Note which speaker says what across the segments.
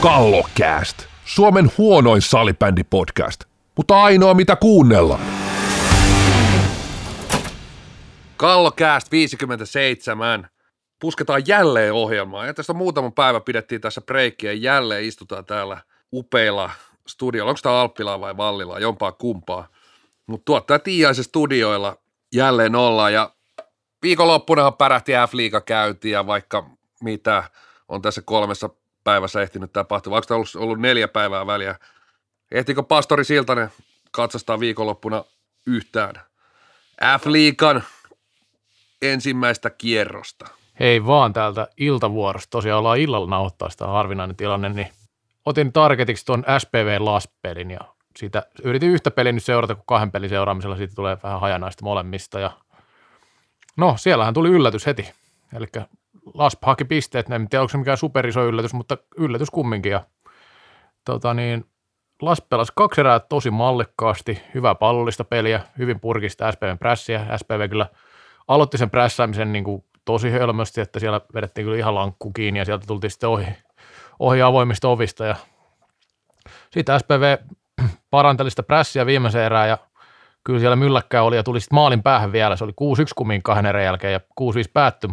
Speaker 1: Kallokääst, Suomen huonoin salibändipodcast, mutta ainoa mitä kuunnellaan.
Speaker 2: Kallokääst 57. Pusketaan jälleen ohjelmaa. Ja tästä muutama päivä pidettiin tässä breikkiä ja jälleen istutaan täällä upeilla studioilla. Onko tämä Alppila vai Vallila? Jompaa kumpaa. Mutta tuottaa Tiiaisen studioilla jälleen ollaan ja viikonloppunahan pärähti F-liiga käyntiin ja vaikka mitä on tässä kolmessa päivässä ehtinyt tapahtua. Onko ollut, ollut neljä päivää väliä? Ehtikö pastori Siltanen katsastaa viikonloppuna yhtään F-liigan ensimmäistä kierrosta?
Speaker 3: Hei vaan täältä iltavuorosta. Tosiaan ollaan illalla nauhoittaa sitä harvinainen tilanne, niin otin targetiksi tuon SPV Laspelin ja siitä yritin yhtä peliä nyt seurata, kun kahden pelin seuraamisella siitä tulee vähän hajanaista molemmista ja no siellähän tuli yllätys heti. Eli Lasp haki pisteet, en tiedä onko se mikään superiso yllätys, mutta yllätys kumminkin ja tota niin, Lasp pelasi kaksi erää tosi mallikkaasti, hyvää pallollista peliä, hyvin purkista SPVn prässiä. SPV kyllä aloitti sen prässäämisen niin kuin tosi hölmösti, että siellä vedettiin kyllä ihan lankku kiinni ja sieltä tultiin sitten ohi, ohi avoimista ovista ja sitten SPV paranteli sitä prässiä viimeiseen erään ja kyllä siellä mylläkkää oli ja tuli sitten maalin päähän vielä. Se oli 6-1 kummin kahden erän jälkeen ja 6-5 päättyi.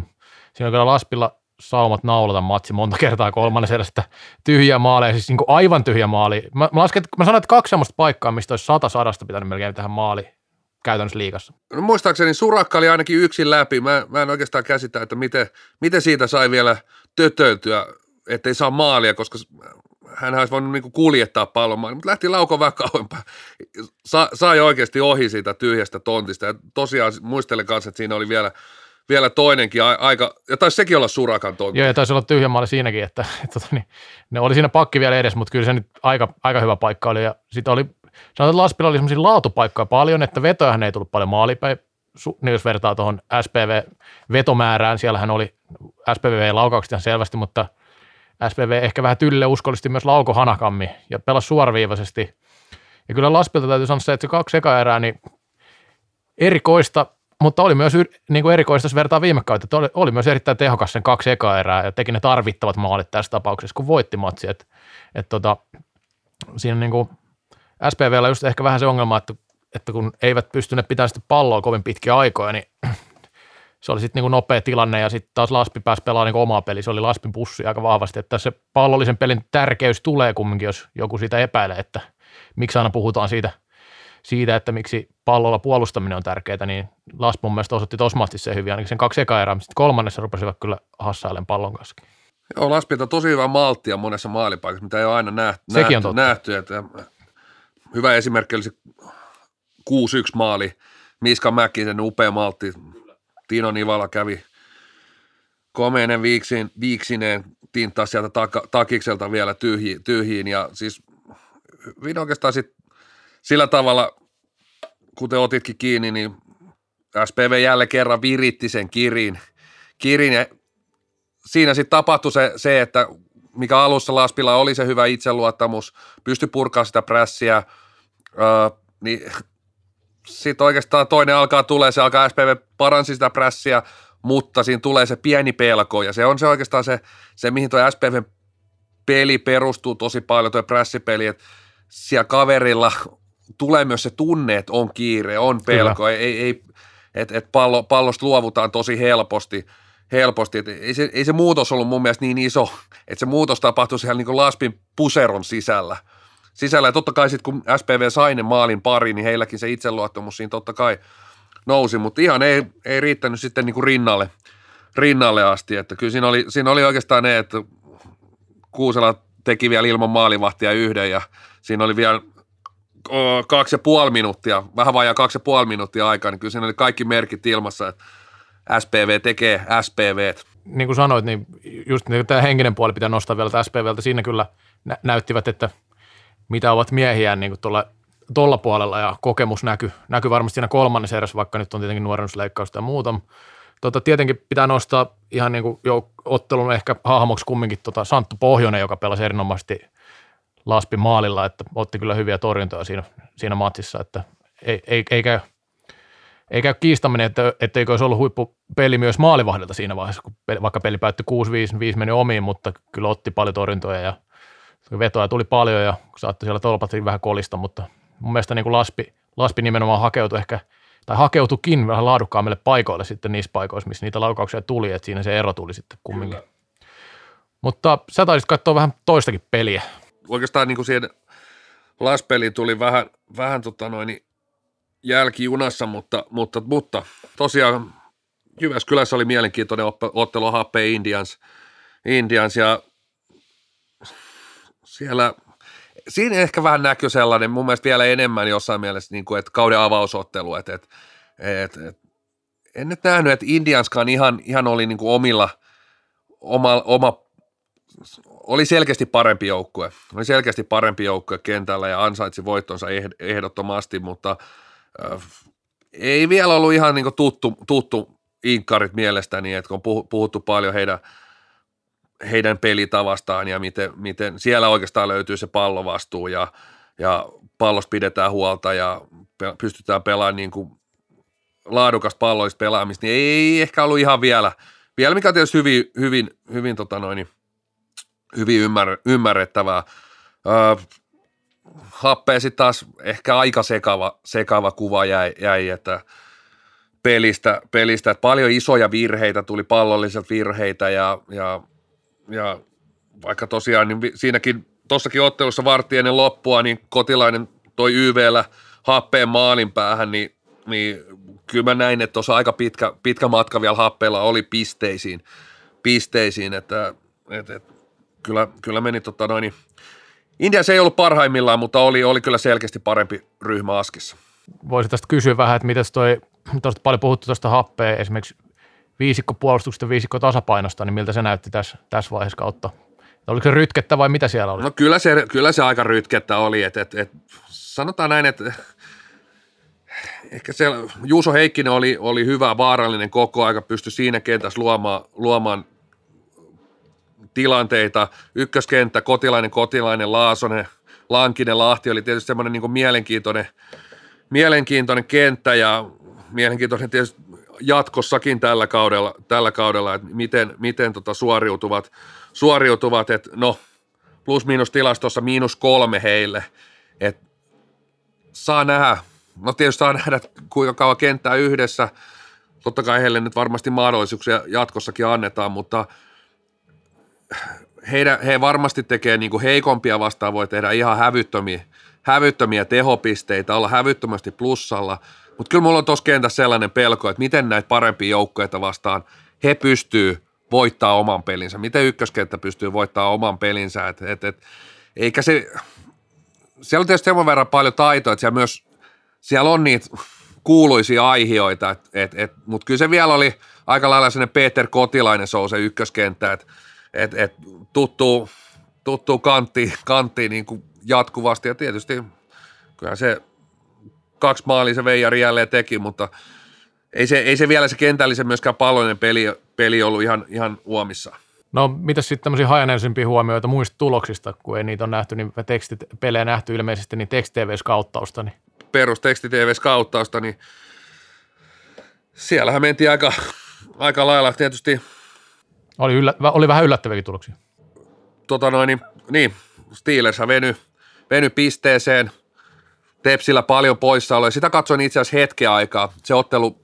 Speaker 3: Siinä on kyllä Laspilla saumat naulata matsi monta kertaa kolmannen erästä tyhjiä maaleja, siis niin kuin aivan tyhjä maali. Mä, mä, lasken, mä sanoin, että kaksi sellaista paikkaa, mistä olisi sata sadasta pitänyt melkein tähän maali käytännössä liikassa.
Speaker 2: No, muistaakseni Surakka oli ainakin yksin läpi. Mä, mä en oikeastaan käsitä, että miten, miten siitä sai vielä tötöytyä, ettei saa maalia, koska hän olisi voinut niin kuljettaa pallon, mutta lähti lauko vähän kauempaa. Sa, sai oikeasti ohi siitä tyhjästä tontista. Ja tosiaan muistelen kanssa, että siinä oli vielä, vielä toinenkin aika, ja taisi sekin olla Surakan tontti.
Speaker 3: Joo, ja taisi olla tyhjä maali siinäkin, että, että, että niin, ne oli siinä pakki vielä edes, mutta kyllä se nyt aika, aika hyvä paikka oli. Ja sitten oli, sanotaan, että Laspilla oli sellaisia laatupaikkoja paljon, että vetojahan ei tullut paljon maalipäin, niin jos vertaa tuohon SPV-vetomäärään, siellähän oli SPV-laukaukset ihan selvästi, mutta – SPV ehkä vähän tylle uskollisesti myös Lauko Hanakammi ja pelasi suoraviivaisesti. Ja kyllä Laspilta täytyy sanoa se, että se kaksi eka niin erikoista, mutta oli myös niin kuin erikoista, jos vertaa viime kautta, oli, oli, myös erittäin tehokas sen kaksi eka erää ja teki ne tarvittavat maalit tässä tapauksessa, kun voitti matsi. Et, et tota, siinä niin kuin SPVllä just ehkä vähän se ongelma, että, että kun eivät pystyneet pitämään sitä palloa kovin pitkiä aikoja, niin se oli sitten niin nopea tilanne ja sitten taas Laspi pääsi pelaamaan niin omaa peliä. Se oli Laspin pussi aika vahvasti, että se pallollisen pelin tärkeys tulee kumminkin, jos joku siitä epäilee, että miksi aina puhutaan siitä, siitä että miksi pallolla puolustaminen on tärkeää, niin Lasp mun mielestä osoitti tosmasti se hyvin, ainakin sen kaksi eka erää, sitten kolmannessa rupesivat kyllä hassailemaan pallon kanssa.
Speaker 2: Joo, Laspilta tosi hyvä malttia monessa maalipaikassa, mitä ei ole aina nähty. Sekin nähty, on nähty että hyvä esimerkki oli se 6-1 maali, Miska Mäkisen upea maltti, Tino Nivala kävi komeinen viiksin, viiksineen tinttaa sieltä tak- takikselta vielä tyhji, tyhjiin ja siis oikeastaan sit sillä tavalla, kuten otitkin kiinni, niin SPV jälleen kerran viritti sen kirin, kirin ja siinä sitten tapahtui se, se, että mikä alussa Laspilla oli se hyvä itseluottamus, pystyi purkamaan sitä prässiä, öö, niin sitten oikeastaan toinen alkaa tulee, se alkaa SPV paransi sitä prässiä, mutta siinä tulee se pieni pelko ja se on se oikeastaan se, se mihin tuo SPV peli perustuu tosi paljon, tuo prässipeli, että siellä kaverilla tulee myös se tunne, että on kiire, on pelko, Kyllä. ei, ei, että et pallo, pallosta luovutaan tosi helposti, helposti. Et ei, se, ei se muutos ollut mun mielestä niin iso, että se muutos tapahtui siellä niin Laspin puseron sisällä – sisällä. Ja totta kai sitten kun SPV sai ne maalin pari, niin heilläkin se itseluottamus siinä totta kai nousi, mutta ihan ei, ei riittänyt sitten niin kuin rinnalle, rinnalle asti. Että kyllä siinä oli, siinä oli oikeastaan ne, että Kuusela teki vielä ilman maalivahtia yhden ja siinä oli vielä kaksi ja puoli minuuttia, vähän vajaa kaksi ja puoli minuuttia aikaa, niin kyllä siinä oli kaikki merkit ilmassa, että SPV tekee SPV.
Speaker 3: Niin kuin sanoit, niin just niin tämä henkinen puoli pitää nostaa vielä SPVltä. Siinä kyllä nä- näyttivät, että mitä ovat miehiä niin tuolla, tuolla puolella ja kokemus näkyy, näkyy varmasti siinä kolmannessa erässä, vaikka nyt on tietenkin nuorennusleikkausta ja muuta. Tota, tietenkin pitää nostaa ihan niin kuin jo ottelun ehkä hahmoksi kumminkin tota Santtu Pohjonen, joka pelasi erinomaisesti Laspin maalilla, että otti kyllä hyviä torjuntoja siinä, siinä matsissa, että ei, ei, eikä, eikä kiistaminen, että etteikö olisi ollut huippupeli myös maalivahdilta siinä vaiheessa, kun peli, vaikka peli päättyi 6-5, 5 meni omiin, mutta kyllä otti paljon torjuntoja ja vetoja tuli paljon ja saattoi siellä tolpat vähän kolista, mutta mun mielestä niin kuin Laspi, Laspi nimenomaan hakeutui ehkä, tai hakeutukin vähän laadukkaammille paikoille sitten niissä paikoissa, missä niitä laukauksia tuli, että siinä se ero tuli sitten kumminkin. Kyllä. Mutta sä taisit katsoa vähän toistakin peliä.
Speaker 2: Oikeastaan niin kuin siihen Laspeliin tuli vähän, vähän tota noin, jälkijunassa, mutta, mutta, mutta tosiaan Jyväskylässä oli mielenkiintoinen ottelu HP Indians, Indians ja siellä siinä ehkä vähän näkyy sellainen, mun mielestä vielä enemmän jossain mielessä, niin kuin, että kauden avausottelu, että, että, että, että en nyt nähnyt, että Indianskaan ihan, ihan oli niin kuin omilla, oma, oma, oli selkeästi parempi joukkue, oli selkeästi parempi joukkue kentällä ja ansaitsi voittonsa ehdottomasti, mutta äh, ei vielä ollut ihan niin tuttu, tuttu inkkarit mielestäni, että kun on puhuttu paljon heidän, heidän pelitavastaan ja miten, miten siellä oikeastaan löytyy se pallovastuu ja, ja pallosta pidetään huolta ja pystytään pelaamaan niin kuin laadukasta palloista pelaamista, niin ei ehkä ollut ihan vielä, vielä mikä on tietysti hyvin, hyvin, hyvin, tota noin, hyvin ymmär, ymmärrettävää. Öö, happea sitten taas ehkä aika sekava, sekava kuva jäi, jäi että pelistä, pelistä, että paljon isoja virheitä tuli pallolliset virheitä ja, ja, ja vaikka tosiaan niin siinäkin tuossakin ottelussa vartti ennen loppua, niin kotilainen toi YVllä happeen maalin päähän, niin, niin kyllä mä näin, että tuossa aika pitkä, pitkä matka vielä happeella oli pisteisiin, pisteisiin että, että, että kyllä, kyllä meni tota noin, India se ei ollut parhaimmillaan, mutta oli, oli kyllä selkeästi parempi ryhmä Askissa.
Speaker 3: Voisin tästä kysyä vähän, että miten toi, tuosta paljon puhuttu tuosta happea, esimerkiksi viisikko puolustuksesta, viisikko tasapainosta, niin miltä se näytti tässä, tässä vaiheessa kautta? Oliko se rytkettä vai mitä siellä oli?
Speaker 2: No kyllä se, kyllä se aika rytkettä oli, että et, et, sanotaan näin, että ehkä siellä Juuso Heikkinen oli, oli hyvä, vaarallinen koko aika, pystyi siinä kentässä luomaan, luomaan tilanteita. Ykköskenttä, kotilainen, kotilainen, Laasonen, Lankinen, Lahti oli tietysti semmoinen niin mielenkiintoinen, mielenkiintoinen kenttä ja mielenkiintoinen tietysti jatkossakin tällä kaudella, tällä kaudella että miten, miten tota suoriutuvat, suoriutuvat että no plus-miinus tilastossa miinus kolme heille, että saa nähdä, no tietysti saa nähdä, kuinka kauan kenttää yhdessä, totta kai heille nyt varmasti mahdollisuuksia jatkossakin annetaan, mutta – heidän, he varmasti tekee niin kuin heikompia vastaan, voi tehdä ihan hävyttömiä, hävyttömiä tehopisteitä, olla hävyttömästi plussalla, mutta kyllä mulla on tuossa kentässä sellainen pelko, että miten näitä parempia joukkoja vastaan he pystyy voittaa oman pelinsä, miten ykköskenttä pystyy voittaa oman pelinsä, et, et, et, eikä se, siellä on tietysti sen verran paljon taitoa, että siellä myös, siellä on niitä kuuluisia aihioita, mutta kyllä se vielä oli aika lailla sellainen Peter Kotilainen se on se ykköskenttä, että et, et, tuttuu, tuttuu kanttiin, kanttiin niin kuin jatkuvasti ja tietysti kyllä se kaksi maalia se Veijari jälleen teki, mutta ei se, ei se vielä se kentällisen myöskään palloinen peli, peli ollut ihan, ihan uomissa.
Speaker 3: No mitä sitten tämmöisiä hajanäisempia huomioita muista tuloksista, kun ei niitä ole nähty, niin tekstit, pelejä nähty ilmeisesti, niin teksti tv skauttausta Niin.
Speaker 2: Perus teksti tv skauttausta niin siellähän mentiin aika, aika lailla tietysti.
Speaker 3: Oli, yllä, oli vähän yllättäviäkin tuloksia
Speaker 2: tota noin, niin, niin Steelers veny, veny pisteeseen, Tepsillä paljon poissaoloja. Sitä katsoin itse asiassa hetken aikaa. Se ottelu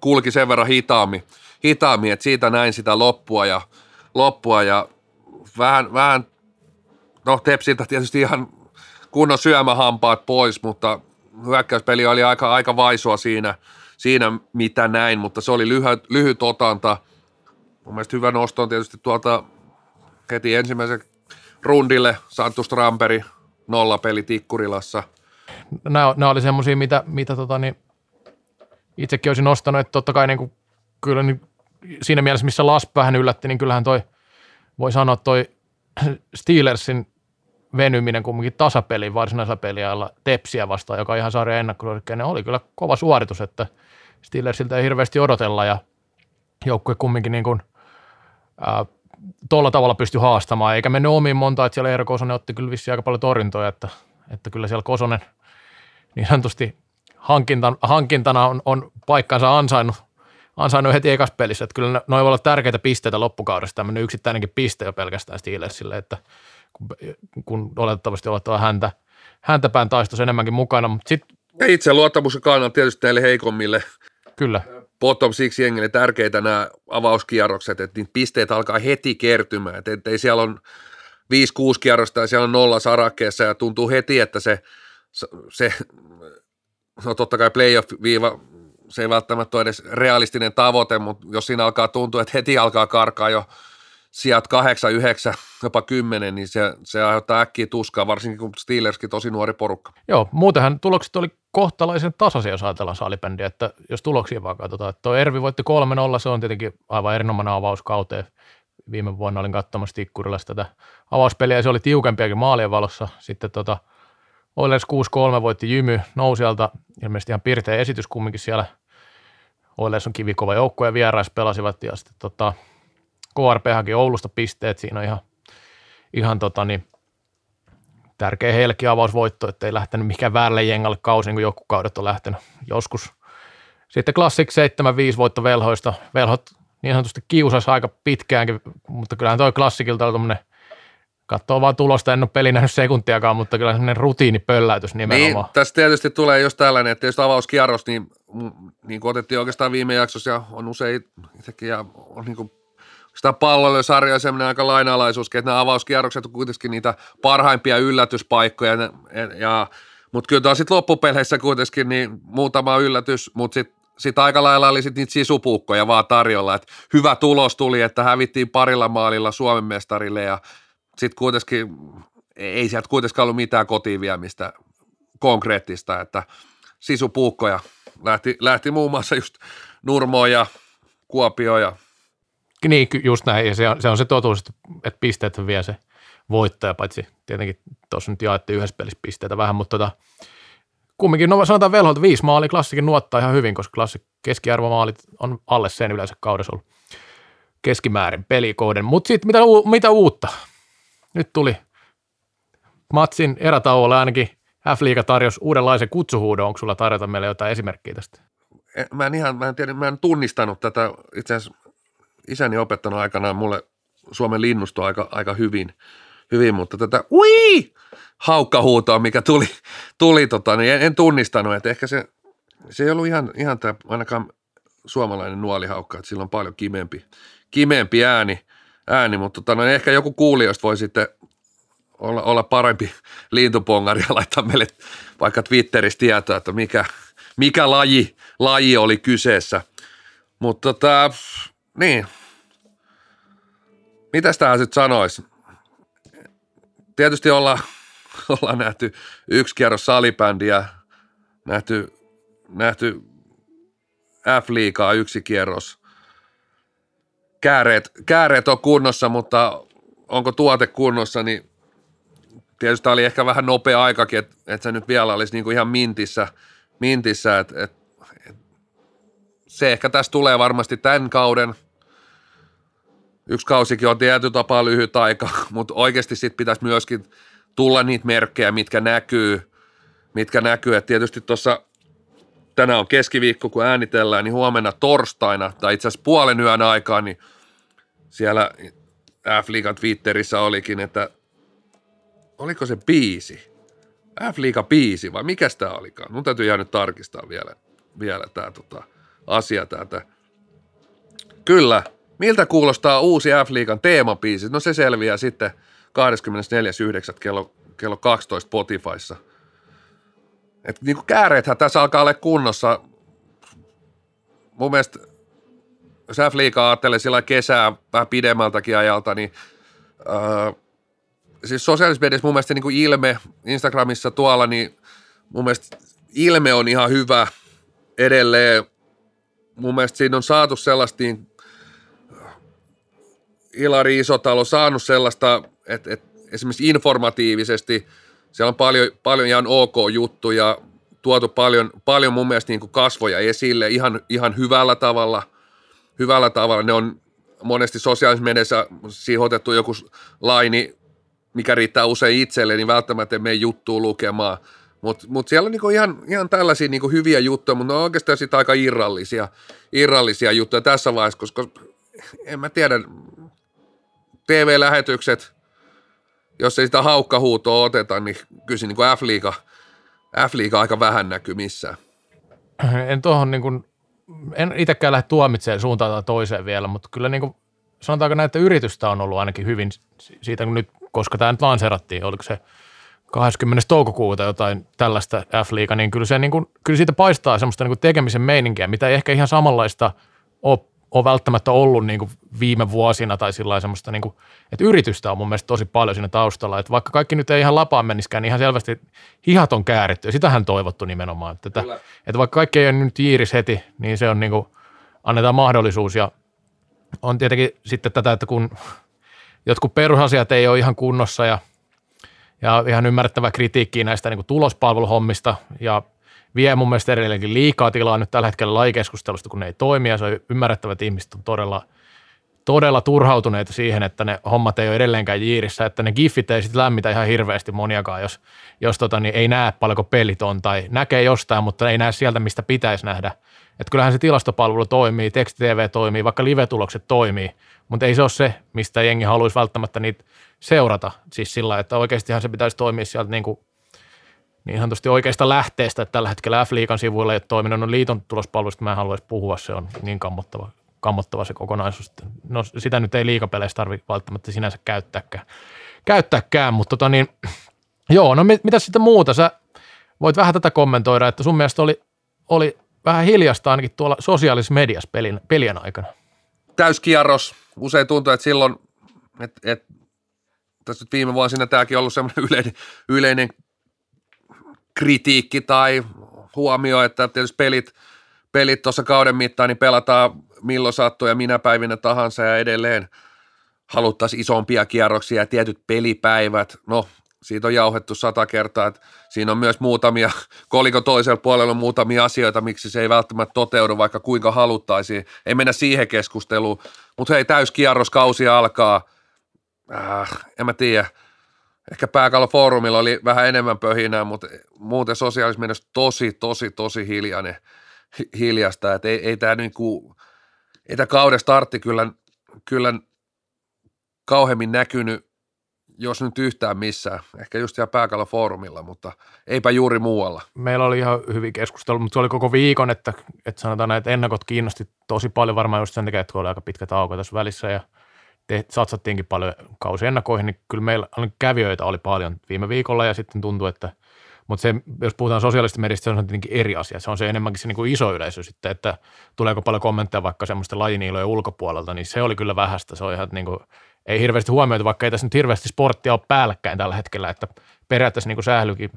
Speaker 2: kulki sen verran hitaammin, hitaammin että siitä näin sitä loppua ja, loppua ja vähän, vähän no Tepsiltä tietysti ihan kunnon syömähampaat pois, mutta hyökkäyspeli oli aika, aika vaisua siinä, siinä, mitä näin, mutta se oli lyhyt, lyhyt otanta. Mun mielestä hyvä nosto on tietysti tuolta heti ensimmäisen rundille Santtu Stramperi nolla peli Tikkurilassa.
Speaker 3: Nämä, nämä oli semmoisia, mitä, mitä tota, niin itsekin olisin nostanut, että totta kai niin kuin, kyllä niin siinä mielessä, missä Lasp vähän yllätti, niin kyllähän toi, voi sanoa toi Steelersin venyminen kumminkin tasapeli varsinaisella peliajalla Tepsiä vastaan, joka ihan sarja ennakkosuosikkeinen, oli kyllä kova suoritus, että Steelersiltä ei hirveästi odotella ja joukkue kumminkin niin kuin, ää, tuolla tavalla pysty haastamaan, eikä mennyt omiin monta, että siellä Eero Kosonen otti kyllä vissiin aika paljon torjuntoja, että, että kyllä siellä Kosonen niin sanotusti hankintan, hankintana on, on paikkansa ansainnut, ansainnut heti ekas pelissä, että kyllä noin voi olla tärkeitä pisteitä loppukaudesta, tämmöinen yksittäinenkin piste jo pelkästään Steelersille, että kun, kun oletettavasti olette häntä, häntäpään taistossa enemmänkin mukana, mutta sitten
Speaker 2: itse luottamuksen kannalta tietysti teille heikommille.
Speaker 3: Kyllä.
Speaker 2: Bottom six jengille tärkeitä nämä avauskierrokset, että niitä pisteet alkaa heti kertymään, että ei siellä on 5-6 kierrosta ja siellä on nolla sarakkeessa ja tuntuu heti, että se, se no totta kai playoff-viiva, se ei välttämättä ole edes realistinen tavoite, mutta jos siinä alkaa tuntua, että heti alkaa karkaa jo sijat 8, 9, jopa 10, niin se, se aiheuttaa äkkiä tuskaa, varsinkin kun Steelerskin tosi nuori porukka.
Speaker 3: Joo, muutenhan tulokset oli kohtalaisen tasaisia, jos ajatellaan salibändiä, että jos tuloksia vaan katsotaan. Tuo Ervi voitti 3-0, se on tietenkin aivan erinomainen avaus kauteen. Viime vuonna olin katsomassa Tikkurilassa tätä avauspeliä ja se oli tiukempiakin maalien valossa. Sitten tota, Oilers 6-3 voitti Jymy nousialta, ilmeisesti ihan pirteä esitys kumminkin siellä. Oilers on kivikova joukko ja vierais pelasivat ja sitten tota, KRP haki Oulusta pisteet, siinä on ihan, ihan tota, niin, tärkeä helki avausvoitto, ettei lähtenyt mikään väärälle jengalle kausin, kun joku kaudet on lähtenyt joskus. Sitten Classic 7-5 voitto velhoista. Velhot niin sanotusti kiusas aika pitkäänkin, mutta kyllähän toi klassikilta on tuommoinen Katsoo vaan tulosta, en ole peli nähnyt sekuntiakaan, mutta kyllä semmoinen rutiinipölläytys nimenomaan.
Speaker 2: Niin, tässä tietysti tulee just tällainen, että jos avauskierros, niin, niin kuin otettiin oikeastaan viime jaksossa ja on usein itsekin ja on niin kuin sitä palloilusarjoja semmoinen aika lainalaisuus, että nämä avauskierrokset on kuitenkin niitä parhaimpia yllätyspaikkoja, ja, ja, mutta kyllä sitten loppupeleissä kuitenkin niin muutama yllätys, mutta sitten sit aika lailla oli sit niitä sisupuukkoja vaan tarjolla, että hyvä tulos tuli, että hävittiin parilla maalilla Suomen mestarille ja sitten kuitenkin ei sieltä kuitenkaan ollut mitään kotiin viemistä konkreettista, että sisupuukkoja lähti, lähti muun muassa just Nurmoon ja Kuopio ja
Speaker 3: niin, just näin, ja se on se, on se totuus, että pisteet vie se voittaja, paitsi tietenkin tuossa nyt jaettiin yhdessä pelissä pisteitä vähän, mutta tota, kumminkin, no sanotaan velholta viisi maali, klassikin nuottaa ihan hyvin, koska klassik keskiarvomaalit on alle sen yleensä kaudessa ollut keskimäärin pelikohden. Mutta sitten mitä, mitä uutta? Nyt tuli Matsin erätauolle ainakin F-liiga tarjosi uudenlaisen kutsuhuudon. Onko sulla tarjota meille jotain esimerkkiä tästä?
Speaker 2: Mä en ihan, mä en tiedä, mä en tunnistanut tätä. Itse asiassa isäni opettanut aikanaan mulle Suomen linnusto aika, aika hyvin, hyvin, mutta tätä ui haukkahuutoa, mikä tuli, tuli tota, niin en, en, tunnistanut, että ehkä se, se ei ollut ihan, ihan tämä ainakaan suomalainen nuolihaukka, että sillä on paljon kimeempi, kimeempi ääni, ääni mutta tota, no, ehkä joku kuulijoista voi sitten olla, olla parempi liintupongari ja laittaa meille vaikka Twitterissä tietoa, että mikä, mikä laji, laji oli kyseessä. Mutta tota, niin, Mitäs tähän sitten sanoisi? Tietysti olla, ollaan nähty yksi kierros salibändiä, nähty, nähty F-liigaa yksi kierros. Kääreet, kääreet on kunnossa, mutta onko tuote kunnossa, niin tietysti tämä oli ehkä vähän nopea aikakin, että, että se nyt vielä olisi niin kuin ihan mintissä, mintissä että, että, että se ehkä tässä tulee varmasti tämän kauden – yksi kausikin on tietyllä tapaa lyhyt aika, mutta oikeasti sitten pitäisi myöskin tulla niitä merkkejä, mitkä näkyy, mitkä näkyy, että tietysti tuossa tänään on keskiviikko, kun äänitellään, niin huomenna torstaina, tai itse asiassa puolen yön aikaa, niin siellä F-liigan Twitterissä olikin, että oliko se biisi? F-liiga biisi vai mikä tämä olikaan? Mun täytyy jäänyt tarkistaa vielä, vielä tämä tota, asia täältä. Kyllä, Miltä kuulostaa uusi F-liigan teemapiisi? No se selviää sitten 24.9. kello, kello 12 Spotifyssa. Et niin kääreethän tässä alkaa olla kunnossa. Mun mielestä, jos F-liigaa ajattelee sillä kesää vähän pidemmältäkin ajalta, niin äh, siis sosiaalisessa mediassa mun mielestä niin ilme Instagramissa tuolla, niin mun mielestä ilme on ihan hyvä edelleen. Mun mielestä siinä on saatu sellaista niin Ilari Isotalo saanut sellaista, että, että esimerkiksi informatiivisesti siellä on paljon, paljon ihan ok juttuja, tuotu paljon, paljon mun mielestä niin kuin kasvoja esille ihan, ihan hyvällä tavalla. Hyvällä tavalla. Ne on monesti sosiaalisessa mediassa sihotettu joku laini, mikä riittää usein itselle, niin välttämättä ei mene juttuun lukemaan. Mutta mut siellä on niinku ihan, ihan tällaisia niinku hyviä juttuja, mutta ne on oikeastaan aika irrallisia, irrallisia juttuja tässä vaiheessa, koska en mä tiedä, TV-lähetykset, jos ei sitä haukkahuutoa oteta, niin kyllä niin kuin F-liiga, F-liiga aika vähän näkyy missään.
Speaker 3: En tuohon niin kuin, en itsekään lähde tuomitsemaan suuntaan tai toiseen vielä, mutta kyllä niin kuin, sanotaanko näin, että yritystä on ollut ainakin hyvin siitä, kun nyt, koska tämä nyt lanserattiin, oliko se 20. toukokuuta jotain tällaista F-liiga, niin kyllä, se, niin kuin, kyllä siitä paistaa semmoista niin kuin tekemisen meininkiä, mitä ei ehkä ihan samanlaista ole ole välttämättä ollut niin kuin viime vuosina tai sillä semmoista, niin kuin, että yritystä on mun mielestä tosi paljon siinä taustalla, että vaikka kaikki nyt ei ihan lapaan meniskään, niin ihan selvästi hihat on kääritty ja sitähän toivottu nimenomaan, että, että, että vaikka kaikki ei ole nyt jiiris heti, niin se on niin kuin, annetaan mahdollisuus ja on tietenkin sitten tätä, että kun jotkut perusasiat ei ole ihan kunnossa ja, ja ihan ymmärrettävä kritiikkiä näistä niin kuin tulospalveluhommista ja vie mun mielestä edelleenkin liikaa tilaa nyt tällä hetkellä lajikeskustelusta, kun ne ei toimi ja se on ymmärrettävä, että ihmiset on todella, todella turhautuneita siihen, että ne hommat ei ole edelleenkään jiirissä, että ne giffit ei sitten lämmitä ihan hirveästi moniakaan, jos, jos tota, niin ei näe paljonko pelit on tai näkee jostain, mutta ei näe sieltä, mistä pitäisi nähdä. Että kyllähän se tilastopalvelu toimii, teksti-TV toimii, vaikka live-tulokset toimii, mutta ei se ole se, mistä jengi haluaisi välttämättä niitä seurata. Siis sillä, että oikeastihan se pitäisi toimia sieltä niin kuin niin ihan tosti oikeasta lähteestä, että tällä hetkellä F-liikan sivuilla ei ole toiminut, no liiton tulospalvelusta mä en haluaisi puhua, se on niin kammottava, kammottava se kokonaisuus. No sitä nyt ei liikapeleissä tarvitse välttämättä sinänsä käyttääkään, käyttääkään mutta tota niin, joo, no mit, mitä sitten muuta, sä voit vähän tätä kommentoida, että sun mielestä oli, oli vähän hiljasta ainakin tuolla sosiaalisessa mediassa pelin, pelien aikana.
Speaker 2: Täyskierros, usein tuntuu, että silloin, että, että tässä viime vuosina tämäkin on ollut semmoinen yleinen, yleinen kritiikki tai huomio, että tietysti pelit, pelit tuossa kauden mittaan niin pelataan milloin sattuu ja minä päivinä tahansa ja edelleen haluttaisiin isompia kierroksia ja tietyt pelipäivät. No, siitä on jauhettu sata kertaa, että siinä on myös muutamia, koliko toisella puolella on muutamia asioita, miksi se ei välttämättä toteudu, vaikka kuinka haluttaisiin. Ei mennä siihen keskusteluun, mutta hei, täyskierroskausi alkaa. Äh, en mä tiedä ehkä pääkallofoorumilla oli vähän enemmän pöhinää, mutta muuten sosiaalisessa mielessä tosi, tosi, tosi hiljainen, hiljasta, että ei, ei tämä niinku, kauden startti kyllä, kyllä kauheammin näkynyt, jos nyt yhtään missään, ehkä just siellä pääkallofoorumilla, mutta eipä juuri muualla.
Speaker 3: Meillä oli ihan hyvin keskustelu, mutta se oli koko viikon, että, että sanotaan että ennakot kiinnosti tosi paljon varmaan just sen takia, että oli aika pitkä tauko tässä välissä ja – te, satsattiinkin paljon kausiennakoihin, niin kyllä meillä kävijöitä oli paljon viime viikolla ja sitten tuntuu, että mutta se, jos puhutaan sosiaalista medistä, se on tietenkin eri asia. Se on se enemmänkin se niin kuin iso yleisö sitten, että tuleeko paljon kommentteja vaikka semmoista lajiniilojen ulkopuolelta, niin se oli kyllä vähäistä. Se on ihan niin kuin, ei hirveästi huomioita, vaikka ei tässä nyt hirveästi sporttia ole päällekkäin tällä hetkellä, että periaatteessa niin kuin sählykin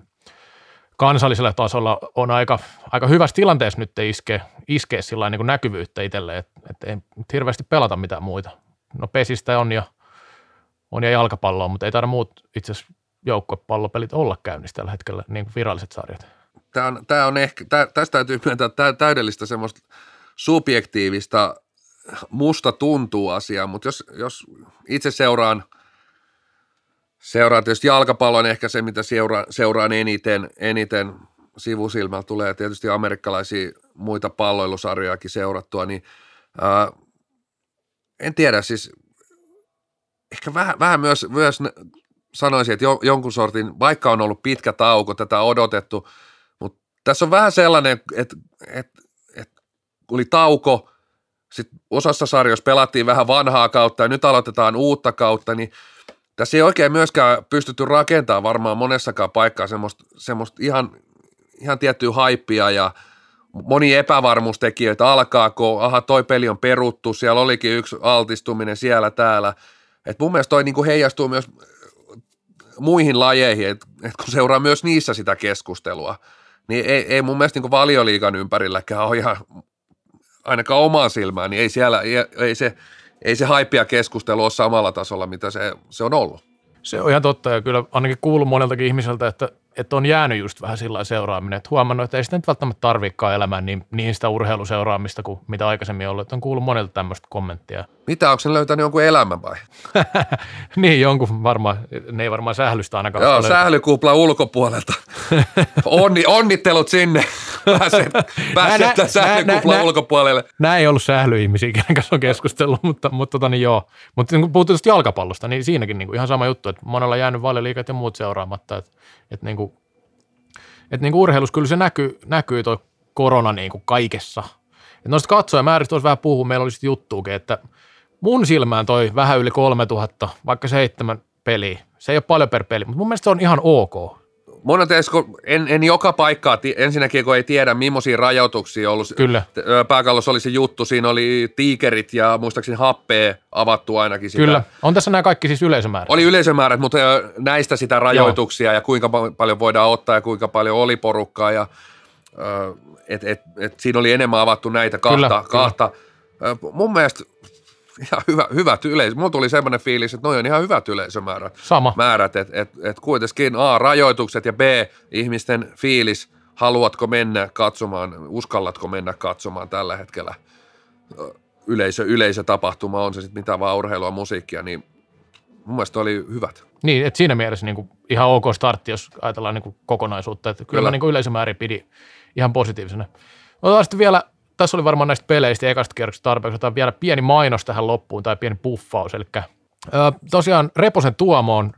Speaker 3: kansallisella tasolla on aika, aika hyvässä tilanteessa nyt iskee, iskee sillä niin näkyvyyttä itselleen, että, että ei hirveästi pelata mitään muita no pesistä on ja, on ja jalkapalloa, mutta ei taida muut itse asiassa joukkuepallopelit olla käynnissä tällä hetkellä, niin kuin viralliset sarjat.
Speaker 2: Tämä on, tämä on ehkä, tämä, tästä täytyy myöntää täydellistä semmoista subjektiivista musta tuntuu asiaa, mutta jos, jos itse seuraan, seuraan tietysti jalkapallon ehkä se, mitä seuraan, seuraan eniten, eniten sivusilmällä tulee tietysti amerikkalaisia muita palloilusarjojakin seurattua, niin ää, en tiedä, siis ehkä vähän, vähän myös, myös sanoisin, että jonkun sortin, vaikka on ollut pitkä tauko, tätä odotettu, mutta tässä on vähän sellainen, että, että, että oli tauko, sitten osassa sarjoissa pelattiin vähän vanhaa kautta ja nyt aloitetaan uutta kautta, niin tässä ei oikein myöskään pystytty rakentamaan varmaan monessakaan paikkaa semmoista, semmoista ihan, ihan tiettyä haippia ja – moni epävarmuustekijöitä, alkaako, aha toi peli on peruttu, siellä olikin yksi altistuminen siellä täällä. Et mun mielestä toi niinku heijastuu myös muihin lajeihin, että et kun seuraa myös niissä sitä keskustelua, niin ei, ei mun mielestä niinku valioliikan ympärilläkään ole ihan ainakaan omaan silmään, niin ei siellä, ei, ei se, ei se haippia keskustelu ole samalla tasolla, mitä se, se on ollut.
Speaker 3: Se on ihan totta ja kyllä ainakin kuullut moneltakin ihmiseltä, että että on jäänyt just vähän sillä seuraaminen, että huomannut, että ei sitä nyt välttämättä tarvikaan elämään niin, niin sitä urheiluseuraamista kuin mitä aikaisemmin ollut. Että on kuullut monelta tämmöistä kommenttia.
Speaker 2: Mitä, onko se löytänyt jonkun elämän vai?
Speaker 3: niin, jonkun varmaan, ne ei varmaan sählystä ainakaan.
Speaker 2: Joo, sählykupla ulkopuolelta. Onni, onnittelut sinne. pääsee tämän sählykuplan ulkopuolelle.
Speaker 3: Nämä ei ollut sählyihmisiä, kenen kanssa on keskustellut, mutta, mutta tota, niin joo. Mutta niin kun puhuttiin jalkapallosta, niin siinäkin niin kuin ihan sama juttu, että monella on jäänyt valioliikat ja muut seuraamatta, että, että, niin että niin urheilussa kyllä se näkyy, näkyy tuo korona niin kaikessa. Et noista katsojamääristä olisi vähän puhua, meillä olisi juttuukin, että mun silmään toi vähän yli 3000, vaikka seitsemän peliä, se ei ole paljon per peli, mutta mun mielestä se on ihan ok.
Speaker 2: Monet en, en joka paikkaa, ensinnäkin kun ei tiedä, millaisia rajoituksia ollut.
Speaker 3: Kyllä.
Speaker 2: Pääkallossa oli se juttu, siinä oli tiikerit ja muistaakseni happea avattu ainakin sitä.
Speaker 3: Kyllä, on tässä nämä kaikki siis yleisömäärät.
Speaker 2: Oli yleisömäärät, mutta näistä sitä rajoituksia Joo. ja kuinka paljon voidaan ottaa ja kuinka paljon oli porukkaa ja et, et, et siinä oli enemmän avattu näitä kahta. Kyllä, kahta. Kyllä. Mun mielestä ihan hyvä, hyvät yleisö. Mulla tuli semmoinen fiilis, että noin on ihan hyvät yleisömäärät.
Speaker 3: Sama.
Speaker 2: Määrät, että et, et kuitenkin A, rajoitukset ja B, ihmisten fiilis, haluatko mennä katsomaan, uskallatko mennä katsomaan tällä hetkellä yleisö, yleisötapahtuma, on se sitten mitä vaan urheilua, musiikkia, niin mun mielestä oli hyvät.
Speaker 3: Niin, että siinä mielessä niin kuin ihan ok startti, jos ajatellaan niin kuin kokonaisuutta. Että kyllä, kyllä. mä niin yleisömäärin pidi ihan positiivisena. Otetaan sitten vielä tässä oli varmaan näistä peleistä ekasta kierroksesta tarpeeksi. Otetaan vielä pieni mainos tähän loppuun tai pieni puffaus. Eli tosiaan Reposen Tuomo on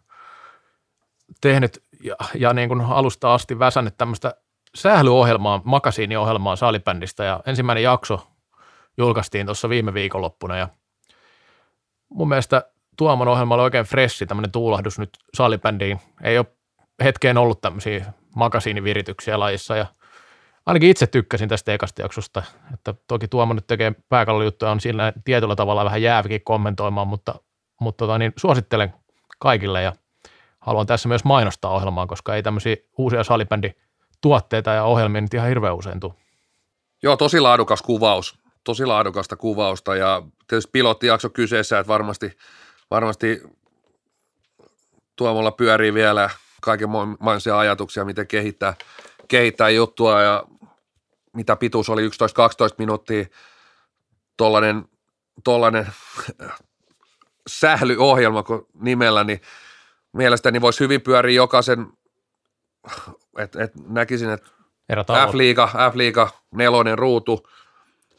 Speaker 3: tehnyt ja, ja niin kuin alusta asti väsännyt tämmöistä sählyohjelmaa, makasiiniohjelmaa Saalibändistä ja ensimmäinen jakso julkaistiin tuossa viime viikonloppuna ja mun mielestä Tuomon ohjelma oli oikein fressi, tämmöinen tuulahdus nyt Saalibändiin. Ei ole hetkeen ollut tämmöisiä makasiinivirityksiä lajissa ja – ainakin itse tykkäsin tästä ekasta jaksosta, että toki Tuomo nyt tekee pääkallojuttuja, on sillä tietyllä tavalla vähän jäävikin kommentoimaan, mutta, mutta tota, niin suosittelen kaikille ja haluan tässä myös mainostaa ohjelmaa, koska ei tämmöisiä uusia salibändi tuotteita ja ohjelmia nyt ihan hirveän usein tule.
Speaker 2: Joo, tosi laadukas kuvaus, tosi laadukasta kuvausta ja tietysti pilottijakso kyseessä, että varmasti, varmasti Tuomolla pyörii vielä kaikenlaisia ajatuksia, miten kehittää, kehittää juttua ja mitä pituus oli 11-12 minuuttia, tollainen, tollainen sählyohjelma kun nimellä, niin mielestäni voisi hyvin pyöriä jokaisen, että et näkisin, että F-liiga, F-liiga, nelonen ruutu,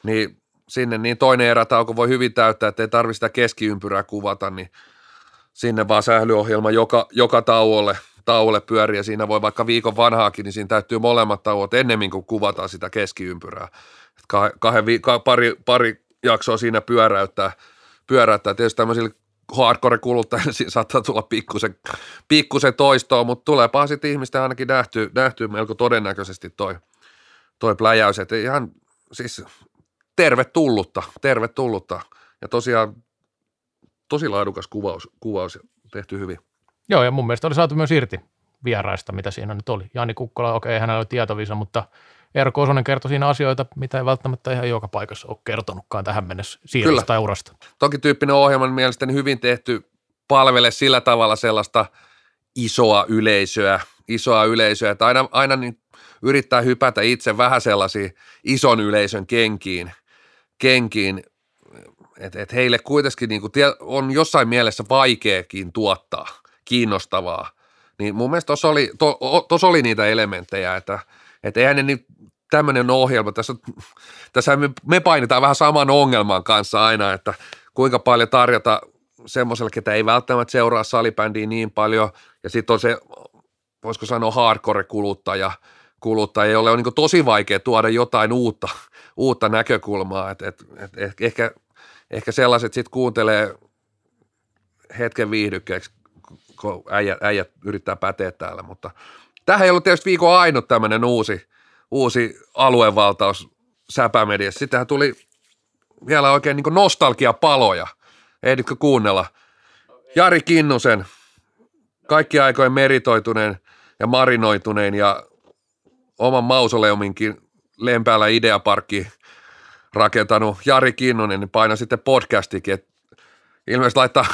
Speaker 2: niin sinne niin toinen erätauko voi hyvin täyttää, että ei tarvitse sitä keskiympyrää kuvata, niin sinne vaan sählyohjelma joka, joka tauolle – tauolle pyörii ja siinä voi vaikka viikon vanhaakin, niin siinä täytyy molemmat tauot ennemmin kuin kuvataan sitä keskiympyrää. Kah- kahden vi- pari, pari jaksoa siinä pyöräyttää, pyöräyttää. Tietysti tämmöisillä hardcore-kuluttajille saattaa tulla pikkusen, pikkusen toistoa, mutta tuleepa sitten ihmisten ainakin nähty, nähty melko todennäköisesti toi, toi pläjäys. Että ihan siis tervetullutta, tervetullutta. Ja tosiaan tosi laadukas kuvaus, kuvaus tehty hyvin.
Speaker 3: Joo, ja mun mielestä oli saatu myös irti vieraista, mitä siinä nyt oli. Jani Kukkola, okei, okay, hänellä oli tietovisa, mutta Eero Kosonen kertoi siinä asioita, mitä ei välttämättä ihan joka paikassa ole kertonutkaan tähän mennessä siirrosta tai urasta.
Speaker 2: Toki tyyppinen ohjelman mielestäni hyvin tehty palvele sillä tavalla sellaista isoa yleisöä, isoa yleisöä, että aina, aina niin yrittää hypätä itse vähän sellaisiin ison yleisön kenkiin, kenkiin että et heille kuitenkin niin kuin on jossain mielessä vaikeakin tuottaa – kiinnostavaa. Niin mun mielestä tuossa oli, to, tos oli niitä elementtejä, että, että eihän ne niin tämmöinen ohjelma, tässä, tässä me, me painitaan vähän saman ongelman kanssa aina, että kuinka paljon tarjota semmoiselle, ketä ei välttämättä seuraa salibändiä niin paljon, ja sitten on se, voisiko sanoa hardcore-kuluttaja, kuluttaja, jolle on niin tosi vaikea tuoda jotain uutta, uutta näkökulmaa, että et, et, et, ehkä, ehkä sellaiset sitten kuuntelee hetken viihdykkeeksi kun äijät, äijät yrittää päteä täällä, mutta tähän ei ollut tietysti viikon ainut tämmöinen uusi, uusi aluevaltaus säpämediassa. Sittenhän tuli vielä oikein niin nostalgiapaloja. Ehditkö kuunnella? Jari Kinnusen, kaikki aikojen meritoituneen ja marinoituneen ja oman mausoleuminkin lempäällä ideaparkki rakentanut Jari Kinnunen, niin paina sitten podcastikin, että ilmeisesti laittaa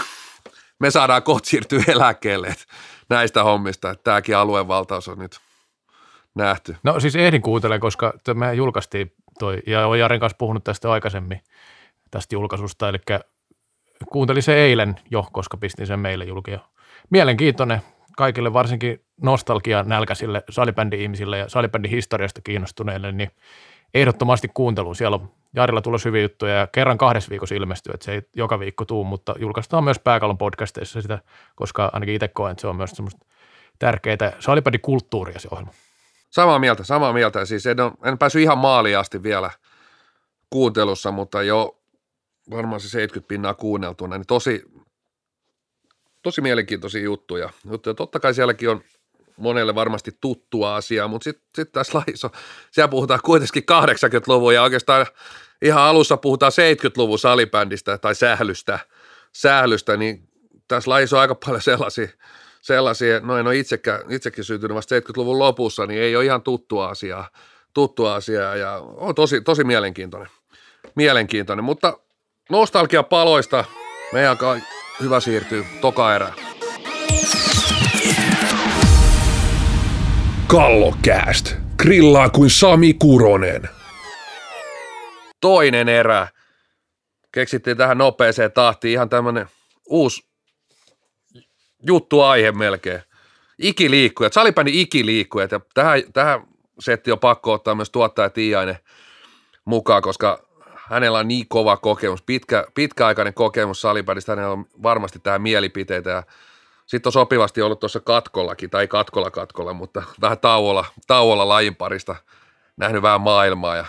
Speaker 2: me saadaan kohta siirtyä eläkkeelle näistä hommista, että tämäkin aluevaltaus on nyt nähty.
Speaker 3: No siis ehdin kuuntelemaan, koska me julkaistiin toi, ja olen Jaren kanssa puhunut tästä aikaisemmin, tästä julkaisusta, eli kuuntelin se eilen jo, koska pistin sen meille julki. Mielenkiintoinen, kaikille varsinkin nostalgia nälkäisille salibändi-ihmisille ja salibändin historiasta kiinnostuneille, niin ehdottomasti kuunteluun. Siellä on Jarilla tulossa hyviä juttuja ja kerran kahdessa viikossa ilmestyy, että se ei joka viikko tuu, mutta julkaistaan myös Pääkallon podcasteissa sitä, koska ainakin itse koen, että se on myös semmoista tärkeää salibändikulttuuria se ohjelma.
Speaker 2: Samaa mieltä, samaa mieltä. Siis en, ole, en päässyt ihan maaliin asti vielä kuuntelussa, mutta jo varmaan se 70 pinnaa kuunneltuna, niin tosi, tosi mielenkiintoisia juttuja. juttuja. Totta kai sielläkin on monelle varmasti tuttua asiaa, mutta sitten sit tässä lajissa, siellä puhutaan kuitenkin 80-luvun ja oikeastaan ihan alussa puhutaan 70-luvun salibändistä tai sählystä, sählystä niin tässä lajissa on aika paljon sellaisia, sellaisia no en ole itsekään, itsekin syntynyt vasta 70-luvun lopussa, niin ei ole ihan tuttua asiaa, tuttua asiaa ja on tosi, tosi mielenkiintoinen, mielenkiintoinen, mutta nostalgia paloista meidän hyvä siirtyy toka erään.
Speaker 1: Kallokääst. Grillaa kuin Sami Kuronen.
Speaker 2: Toinen erä. Keksittiin tähän nopeeseen tahtiin ihan tämmönen uusi juttu aihe melkein. Ikiliikkujat, salipäni ikiliikkujat. Ja tähän, tähän setti on pakko ottaa myös tuottaja Tiiainen mukaan, koska hänellä on niin kova kokemus, pitkä, pitkäaikainen kokemus salibändistä, hänellä on varmasti tähän mielipiteitä ja sitten on sopivasti ollut tuossa katkollakin, tai katkolla katkolla, mutta vähän tauolla, tauolla lajin parista nähnyt vähän maailmaa ja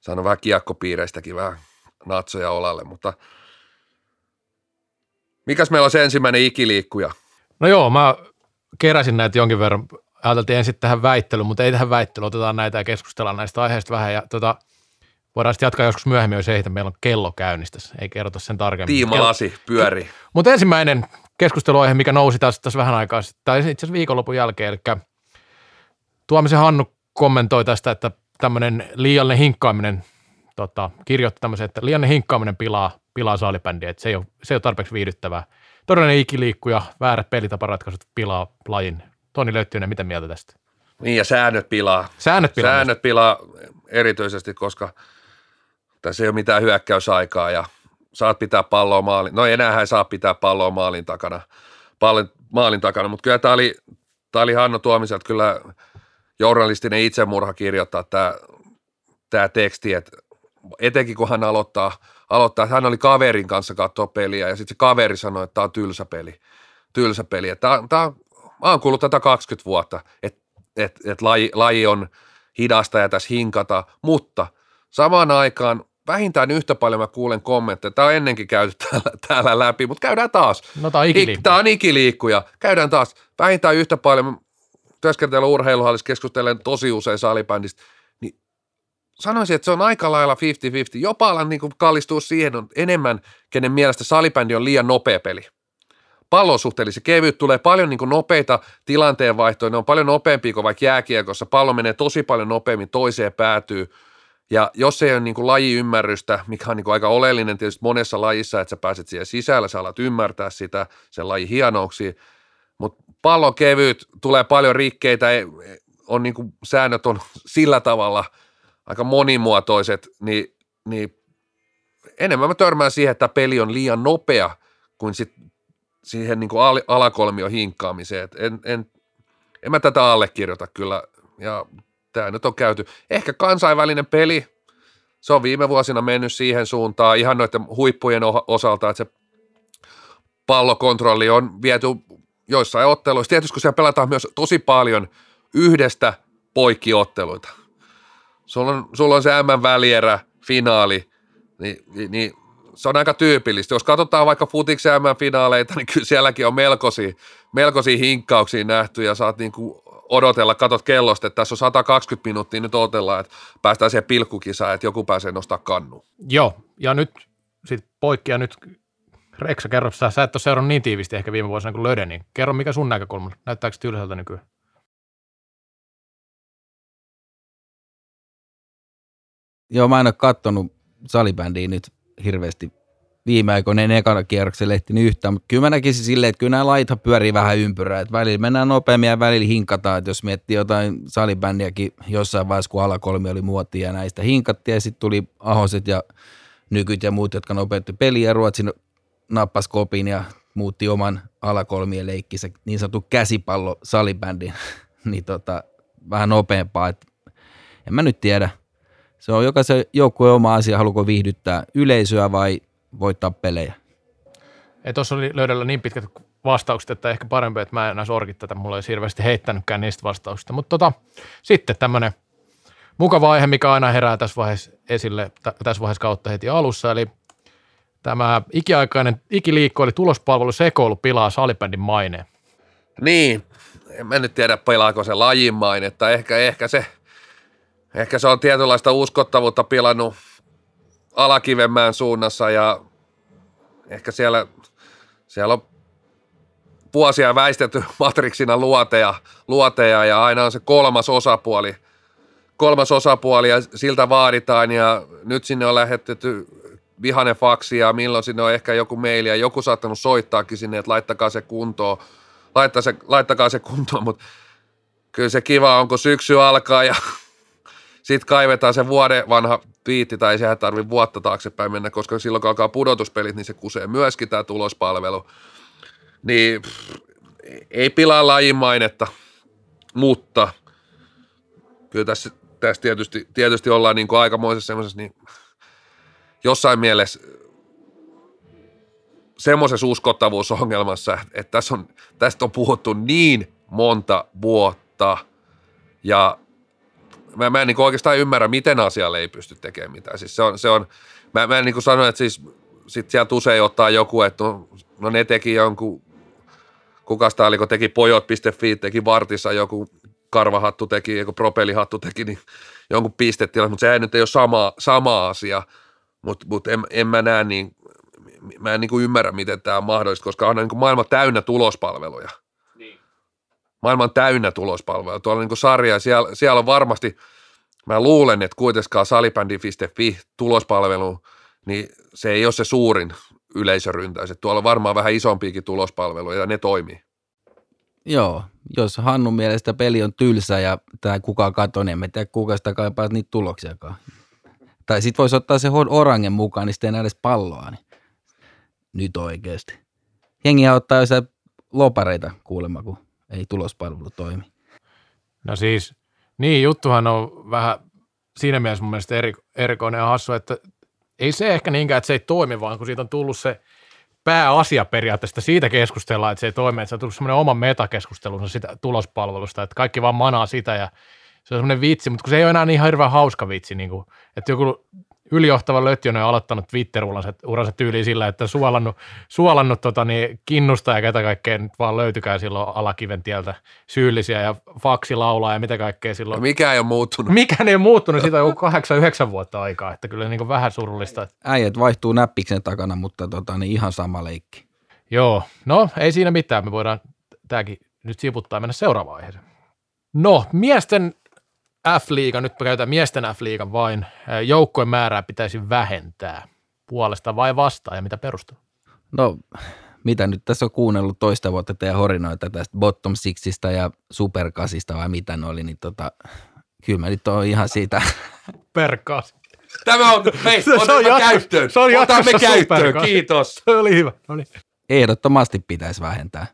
Speaker 2: saanut vähän kiekkopiireistäkin vähän natsoja olalle, mutta mikäs meillä on se ensimmäinen ikiliikkuja?
Speaker 3: No joo, mä keräsin näitä jonkin verran. Ajateltiin ensin tähän väittelyyn, mutta ei tähän väittelyyn. Otetaan näitä ja keskustellaan näistä aiheista vähän. Ja tota, voidaan sitten jatkaa joskus myöhemmin, jos ei, että meillä on kello käynnissä. Ei kerrota sen tarkemmin.
Speaker 2: Tiima Lasi pyörii.
Speaker 3: Mutta ensimmäinen keskusteluaihe, mikä nousi taas tässä vähän aikaa sitten, tai itse asiassa viikonlopun jälkeen, eli Tuomisen Hannu kommentoi tästä, että tämmöinen liiallinen hinkkaaminen, tota, kirjoitti tämmöisen, että liiallinen hinkkaaminen pilaa, pilaa saalibändiä, että se ei, ole, se ei ole tarpeeksi viihdyttävää. Todellinen ikiliikkuja, väärät pelitaparatkaisut pilaa lajin. Toni Löyttyinen, mitä mieltä tästä?
Speaker 2: Niin ja säännöt pilaa.
Speaker 3: Säännöt pilaa.
Speaker 2: Säännöt pilaa erityisesti, koska tässä ei ole mitään hyökkäysaikaa ja saat pitää palloa maalin. No enää hän saa pitää palloa maalin takana, maalin, maalin takana. mutta kyllä tämä oli, tämä oli Hanno Tuomiselta kyllä journalistinen itsemurha kirjoittaa tämä, tämä teksti, että etenkin kun hän aloittaa, aloittaa, hän oli kaverin kanssa katsoa peliä ja sitten se kaveri sanoi, että tämä on tylsä peli. Tylsä peli. Tämä, tämä, mä oon kuullut tätä 20 vuotta, että, että, että laji, laji on hidasta ja tässä hinkata, mutta samaan aikaan vähintään yhtä paljon mä kuulen kommentteja. Tämä on ennenkin käyty täällä, täällä läpi, mutta käydään taas.
Speaker 3: No tämä on ikiliikkuja.
Speaker 2: Tämä on ikiliikkuja. Käydään taas. Vähintään yhtä paljon. Työskentelen urheiluhallissa, keskustelen tosi usein salibändistä. Niin sanoisin, että se on aika lailla 50-50. Jopa alan niin kallistuu siihen on enemmän, kenen mielestä salibändi on liian nopea peli. Pallon suhteellisen kevyt, tulee paljon niin nopeita tilanteenvaihtoja, ne on paljon nopeampia kuin vaikka jääkiekossa. Pallo menee tosi paljon nopeammin toiseen päätyy ja jos ei ole niin kuin lajiymmärrystä, mikä on niin kuin aika oleellinen tietysti monessa lajissa, että sä pääset siihen sisällä, sä alat ymmärtää sitä, sen lajin hienouksia, mutta pallo kevyt, tulee paljon rikkeitä, on niin kuin, säännöt on sillä tavalla aika monimuotoiset, niin, niin enemmän mä törmään siihen, että peli on liian nopea kuin sit siihen niin kuin alakolmion hinkkaamiseen. en, en, en mä tätä allekirjoita kyllä, ja tämä nyt on käyty. Ehkä kansainvälinen peli, se on viime vuosina mennyt siihen suuntaan ihan noiden huippujen osalta, että se pallokontrolli on viety joissain otteluissa. Tietysti kun siellä pelataan myös tosi paljon yhdestä poikkiotteluita. Sulla on, sulla on se M-välierä, finaali, niin, niin, niin se on aika tyypillistä. Jos katsotaan vaikka futiksen M-finaaleita, niin kyllä sielläkin on melkoisia, melkoisia hinkkauksia nähty ja saat niin kuin odotella, katot kellosta, että tässä on 120 minuuttia, nyt odotellaan, että päästään siihen pilkkukisaan, että joku pääsee nostaa kannu.
Speaker 3: Joo, ja nyt sitten poikkia nyt, Reksa, kerro, sä, sä et ole seurannut niin tiivisti ehkä viime vuosina kuin Löden, niin kerro mikä sun näkökulma, näyttääkö tylsältä nykyään?
Speaker 4: Joo, mä en ole kattonut salibändiä nyt hirveästi viime aikoina en ekana kierroksen lehti niin yhtään, mutta kyllä mä näkisin silleen, että kyllä nämä laita pyörii vähän ympyrää, että välillä mennään nopeammin ja välillä hinkataan, että jos miettii jotain salibändiäkin jossain vaiheessa, kun alakolmi oli muotia ja näistä hinkattiin ja sitten tuli Ahoset ja Nykyt ja muut, jotka nopeutti peliä, Ruotsin nappas kopin ja muutti oman alakolmien leikkinsä niin sanottu käsipallo salibändin, niin tota, vähän nopeampaa. Et en mä nyt tiedä. Se on jokaisen joukkueen oma asia, haluko viihdyttää yleisöä vai voittaa pelejä.
Speaker 3: Ei tuossa oli löydellä niin pitkät vastaukset, että ehkä parempi, että mä en enää sorkit tätä. Mulla ei hirveästi heittänytkään niistä vastauksista. Mutta tota, sitten tämmöinen mukava aihe, mikä aina herää tässä vaiheessa esille, t- tässä vaiheessa kautta heti alussa. Eli tämä ikiaikainen ikiliikko, eli tulospalvelu sekoilu pilaa salibändin maineen.
Speaker 2: Niin, en mä nyt tiedä pelaako se lajin mainetta. Ehkä, ehkä, se, ehkä se on tietynlaista uskottavuutta pilannut alakivemmään suunnassa ja ehkä siellä, siellä on vuosia väistetty matriksina luoteja, luoteja ja aina on se kolmas osapuoli, kolmas osapuoli ja siltä vaaditaan ja nyt sinne on lähetetty vihanen faksi ja milloin sinne on ehkä joku maili ja joku saattanut soittaakin sinne, että laittakaa se kuntoon, laittakaa se, laittakaa se kuntoon, mutta kyllä se kiva on, kun syksy alkaa ja sitten kaivetaan se vuoden vanha piitti, tai sehän tarvii vuotta taaksepäin mennä, koska silloin kun alkaa pudotuspelit, niin se kusee myöskin tämä tulospalvelu. Niin pff, ei pilaa lajin mainetta, mutta kyllä tässä, tässä tietysti, tietysti ollaan niin kuin aikamoisessa semmoisessa niin jossain mielessä semmoisessa uskottavuusongelmassa, että tässä on, tästä on puhuttu niin monta vuotta ja mä, mä en niin oikeastaan ymmärrä, miten asialle ei pysty tekemään mitään. Siis se on, se on mä, mä en niin sano, että siis sit sieltä usein ottaa joku, että no, no ne teki jonkun, kukasta oli, kun teki pojot.fi, teki Vartissa joku karvahattu teki, joku propelihattu teki, niin jonkun pistetila, mutta se ei nyt ei ole sama, sama asia, mutta mut en, en, mä näe niin, mä en niin ymmärrä, miten tämä on mahdollista, koska on niin maailma täynnä tulospalveluja – maailman täynnä tulospalveluja. Tuolla niin sarja, siellä, siellä on varmasti, mä luulen, että kuitenkaan salibändi.fi tulospalvelu, niin se ei ole se suurin yleisöryntäys. Että tuolla on varmaan vähän isompiakin tulospalveluja ja ne toimii.
Speaker 4: Joo, jos Hannun mielestä peli on tylsä ja tämä kukaan katoo, niin en tiedä kuka sitä kaipaa niitä tuloksiakaan. Tai sitten voisi ottaa se orangen mukaan, niin sitten ei edes palloa. Niin. Nyt oikeasti. Jengiä ottaa jo lopareita kuulemma, kun ei tulospalvelu toimi.
Speaker 3: No siis, niin juttuhan on vähän siinä mielessä mun mielestä eri, erikoinen ja hassu, että ei se ehkä niinkään, että se ei toimi, vaan kun siitä on tullut se pääasia periaatteessa, siitä keskustellaan, että se ei toimi, että se on tullut semmoinen oma metakeskustelunsa sitä tulospalvelusta, että kaikki vaan manaa sitä ja se on semmoinen vitsi, mutta kun se ei ole enää niin hirveän hauska vitsi, niin kuin, että joku ylijohtava Lötjönen on aloittanut Twitter-uransa tyyliin sillä, että suolannut, suolannut tota, niin, kinnusta ja ketä kaikkea nyt vaan löytykää silloin alakiven tieltä syyllisiä ja faksi laulaa ja mitä kaikkea silloin. No
Speaker 2: mikä ei ole muuttunut.
Speaker 3: Mikä ei ole muuttunut, siitä on joku 8-9 vuotta aikaa, että kyllä niin vähän surullista.
Speaker 4: Äijät vaihtuu näppiksen takana, mutta tota, niin ihan sama leikki.
Speaker 3: Joo, no ei siinä mitään, me voidaan tämäkin nyt sivuttaa ja mennä seuraavaan aiheeseen. No, miesten F-liiga, nyt käytetään miesten F-liigan vain, joukkojen määrää pitäisi vähentää puolesta vai vastaan ja mitä perustuu?
Speaker 4: No mitä nyt tässä on kuunnellut toista vuotta teidän horinoita tästä bottom sixista ja superkasista vai mitä ne oli, niin tota, kyllä mä nyt on ihan siitä.
Speaker 3: Superkas.
Speaker 2: Tämä on, hei, se, se on käyttöön. Se on Otamme käyttöön, kiitos.
Speaker 3: Se oli hyvä. No niin.
Speaker 4: Ehdottomasti pitäisi vähentää.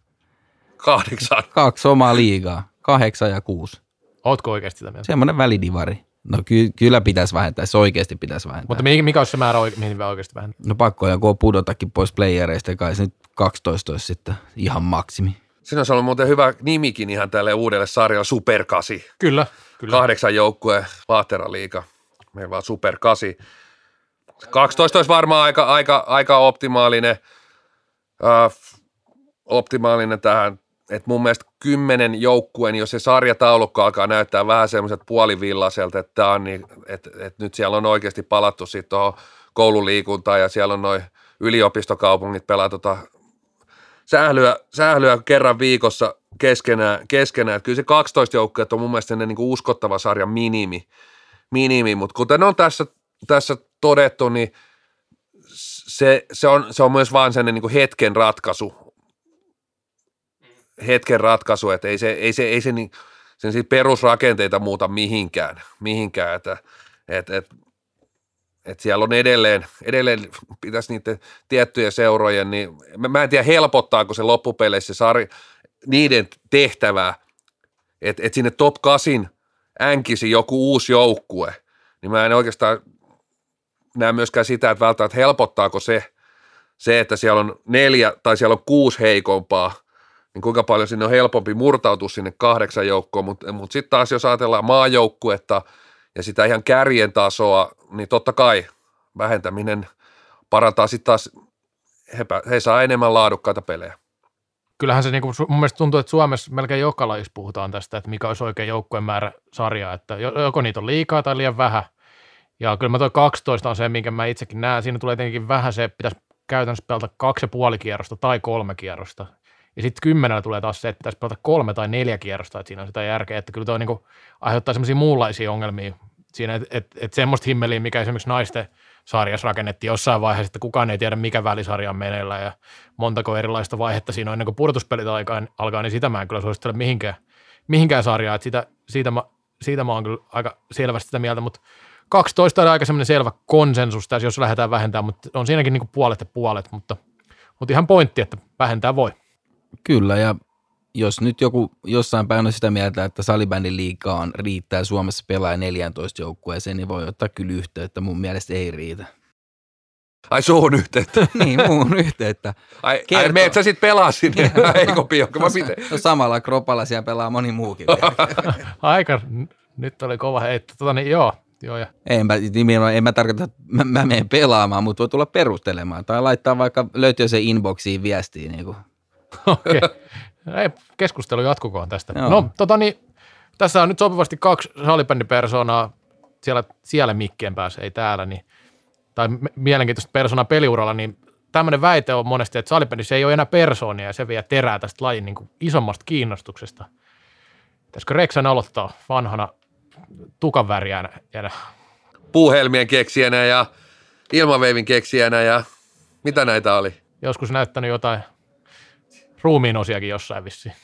Speaker 2: Kahdeksan.
Speaker 4: Kaksi omaa liigaa, kahdeksan ja kuusi.
Speaker 3: Ootko oikeasti sitä mieltä?
Speaker 4: Semmoinen välidivari. No ky- kyllä pitäisi vähentää, se oikeasti pitäisi vähentää.
Speaker 3: Mutta mikä olisi se määrä, mihin oikeasti vähentää?
Speaker 4: No pakko joku pudotakin pois playereista, kai se nyt 12 olisi sitten ihan maksimi.
Speaker 2: Siinä olisi ollut muuten hyvä nimikin ihan tälle uudelle sarjalle, Superkasi.
Speaker 3: Kyllä, kyllä.
Speaker 2: Kahdeksan joukkueen Vaateraliiga. Meillä vaan Superkasi. 12 olisi varmaan aika, aika, aika optimaalinen, äh, optimaalinen tähän että mun mielestä kymmenen joukkueen, jos se sarjataulukko alkaa näyttää vähän semmoiset puolivillaiselta, että, on niin, että, että nyt siellä on oikeasti palattu sitten tuohon koululiikuntaan ja siellä on noin yliopistokaupungit pelaa tota sählyä, sählyä kerran viikossa keskenään, keskenään. Että kyllä se 12 joukkoa on mun mielestä niin kuin uskottava sarja minimi, minimi. mutta kuten on tässä, tässä todettu, niin se, se, on, se on myös vaan sen niin kuin hetken ratkaisu hetken ratkaisu, että ei se, ei se, ei se niin, sen perusrakenteita muuta mihinkään, mihinkään että et, et, että siellä on edelleen, edelleen pitäisi niiden tiettyjen seurojen, niin mä en tiedä helpottaako se loppupeleissä sari, niiden tehtävää, että et sinne top 8 änkisi joku uusi joukkue, niin mä en oikeastaan näe myöskään sitä, että välttämättä helpottaako se, se, että siellä on neljä tai siellä on kuusi heikompaa, niin kuinka paljon sinne on helpompi murtautua sinne kahdeksan joukkoon, mutta mut sitten taas jos ajatellaan maajoukkuetta ja sitä ihan kärjen tasoa, niin totta kai vähentäminen parantaa sitten taas, he, he saa enemmän laadukkaita pelejä
Speaker 3: kyllähän se niin kuin, mun mielestä tuntuu, että Suomessa melkein joka lajissa puhutaan tästä, että mikä olisi oikein joukkueen määrä sarjaa, että joko niitä on liikaa tai liian vähän. Ja kyllä mä toi 12 on se, minkä mä itsekin näen. Siinä tulee tietenkin vähän se, että pitäisi käytännössä pelata kaksi ja puoli kierrosta tai kolme kierrosta. Ja sitten kymmenellä tulee taas se, että pitäisi pelata kolme tai neljä kierrosta, että siinä on sitä järkeä, että kyllä toi niin kuin aiheuttaa semmoisia muunlaisia ongelmia siinä, että, että, että semmoista himmeliä, mikä esimerkiksi naisten – sarjassa rakennettiin jossain vaiheessa, että kukaan ei tiedä, mikä välisarja on meneillä ja montako erilaista vaihetta siinä on ennen kuin pudotuspelit alkaa, niin sitä mä en kyllä suosittele mihinkään, mihinkään sarjaan, että siitä, mä, siitä mä oon kyllä aika selvästi sitä mieltä, mutta 12 on aika semmoinen selvä konsensus tässä, jos lähdetään vähentämään, mutta on siinäkin niin kuin puolet ja puolet, mutta, mutta ihan pointti, että vähentää voi.
Speaker 4: Kyllä, ja jos nyt joku jossain päin on sitä mieltä, että salibändin liikaa riittää Suomessa pelaa 14 joukkueeseen, niin voi ottaa kyllä yhteyttä. Mun mielestä ei riitä.
Speaker 2: Ai suun yhteyttä.
Speaker 4: niin, muun yhteyttä.
Speaker 2: Ai, ai meet sä sit pelaa sinne heikompi
Speaker 4: no, no, samalla kropalla siellä pelaa moni muukin.
Speaker 3: Aika, nyt oli kova heitto. Tota, niin, joo, Joo, ja.
Speaker 4: En mä, en mä tarkoita, että mä, mä menen pelaamaan, mutta voi tulla perustelemaan. Tai laittaa vaikka, löytyy se inboxiin viestiin. Niin
Speaker 3: Okei. Okay. Ei, keskustelu jatkukoon tästä. Joo. No, tota niin, tässä on nyt sopivasti kaksi salibändipersonaa siellä, siellä mikkien päässä, ei täällä, niin, tai mielenkiintoista persoonaa peliuralla, niin tämmöinen väite on monesti, että salibändissä ei ole enää persoonia ja se vie terää tästä lajin niin kuin isommasta kiinnostuksesta. Pitäisikö Reksan aloittaa vanhana tukan väriänä?
Speaker 2: Puuhelmien keksijänä ja ilmaveivin keksijänä ja mitä näitä oli?
Speaker 3: Joskus näyttänyt jotain ruumiin osiakin jossain vissiin.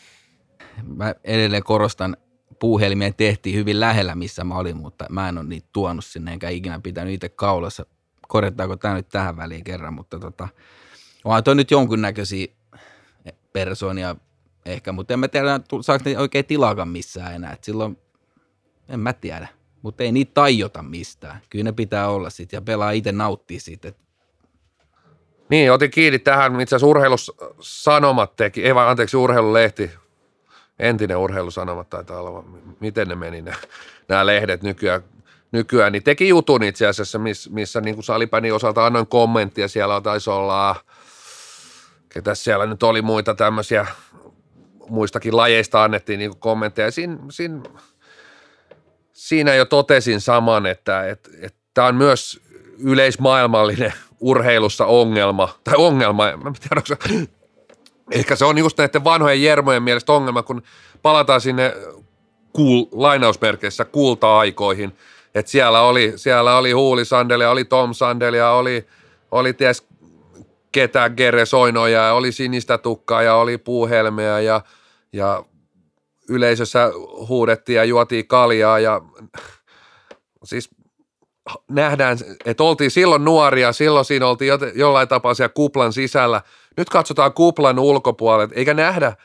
Speaker 4: Mä edelleen korostan, puuhelmien tehtiin hyvin lähellä, missä mä olin, mutta mä en ole niitä tuonut sinne, enkä ikinä pitänyt itse kaulassa. Korjattaako tämä nyt tähän väliin kerran, mutta tota, onhan toi nyt jonkunnäköisiä persoonia ehkä, mutta en mä tiedä, saako ne oikein tilaakaan missään enää. Et silloin, en mä tiedä, mutta ei niitä tajota mistään. Kyllä ne pitää olla sitten ja pelaa itse nauttia siitä, että
Speaker 2: niin, otin kiinni tähän, itse asiassa urheilusanomat teki, ei vaan anteeksi urheilulehti, entinen urheilusanomat taitaa olla, miten ne meni nämä, nämä lehdet nykyään, nykyään, niin teki jutun itse asiassa, miss, missä niin kuin salipäni osalta annoin kommenttia, siellä taisi olla, ketä siellä nyt oli muita tämmöisiä, muistakin lajeista annettiin niin kommentteja, siinä, siinä, siinä jo totesin saman, että, että, että tämä on myös yleismaailmallinen urheilussa ongelma, tai ongelma, en tiedä, se, ehkä se on just näiden vanhojen jermojen mielestä ongelma, kun palataan sinne cool, lainausmerkeissä kulta-aikoihin, että siellä oli, siellä oli Huuli Sandelia, oli Tom Sandelia, oli, oli ties ketä Gere Soinoja, ja oli sinistä tukkaa ja oli puuhelmeä ja, ja yleisössä huudettiin ja juotiin kaljaa ja siis nähdään, että oltiin silloin nuoria, silloin siinä oltiin jollain tapaa siellä kuplan sisällä. Nyt katsotaan kuplan ulkopuolelle, eikä nähdä,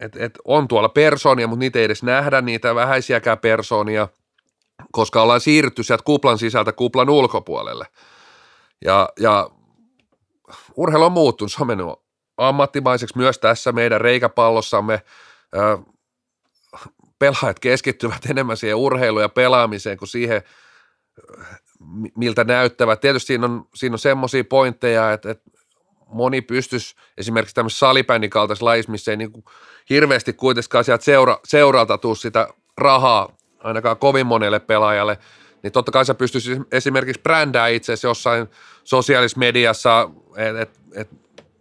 Speaker 2: että et on tuolla persoonia, mutta niitä ei edes nähdä, niitä vähäisiäkään persoonia, koska ollaan siirrytty sieltä kuplan sisältä kuplan ulkopuolelle. Ja, ja urheilu on muuttunut, se on mennyt ammattimaiseksi myös tässä meidän reikäpallossamme. Pelaajat keskittyvät enemmän siihen urheiluun ja pelaamiseen kuin siihen – miltä näyttävät. Tietysti siinä on, siinä on semmoisia pointteja, että, että moni pystyisi esimerkiksi tämmöisessä salibändin kaltaisessa lajissa, missä ei niin kuin hirveästi kuitenkaan sieltä seura, seuralta tule sitä rahaa ainakaan kovin monelle pelaajalle, niin totta kai sä pystyisit esimerkiksi brändää itse jossain sosiaalisessa mediassa, että et, et,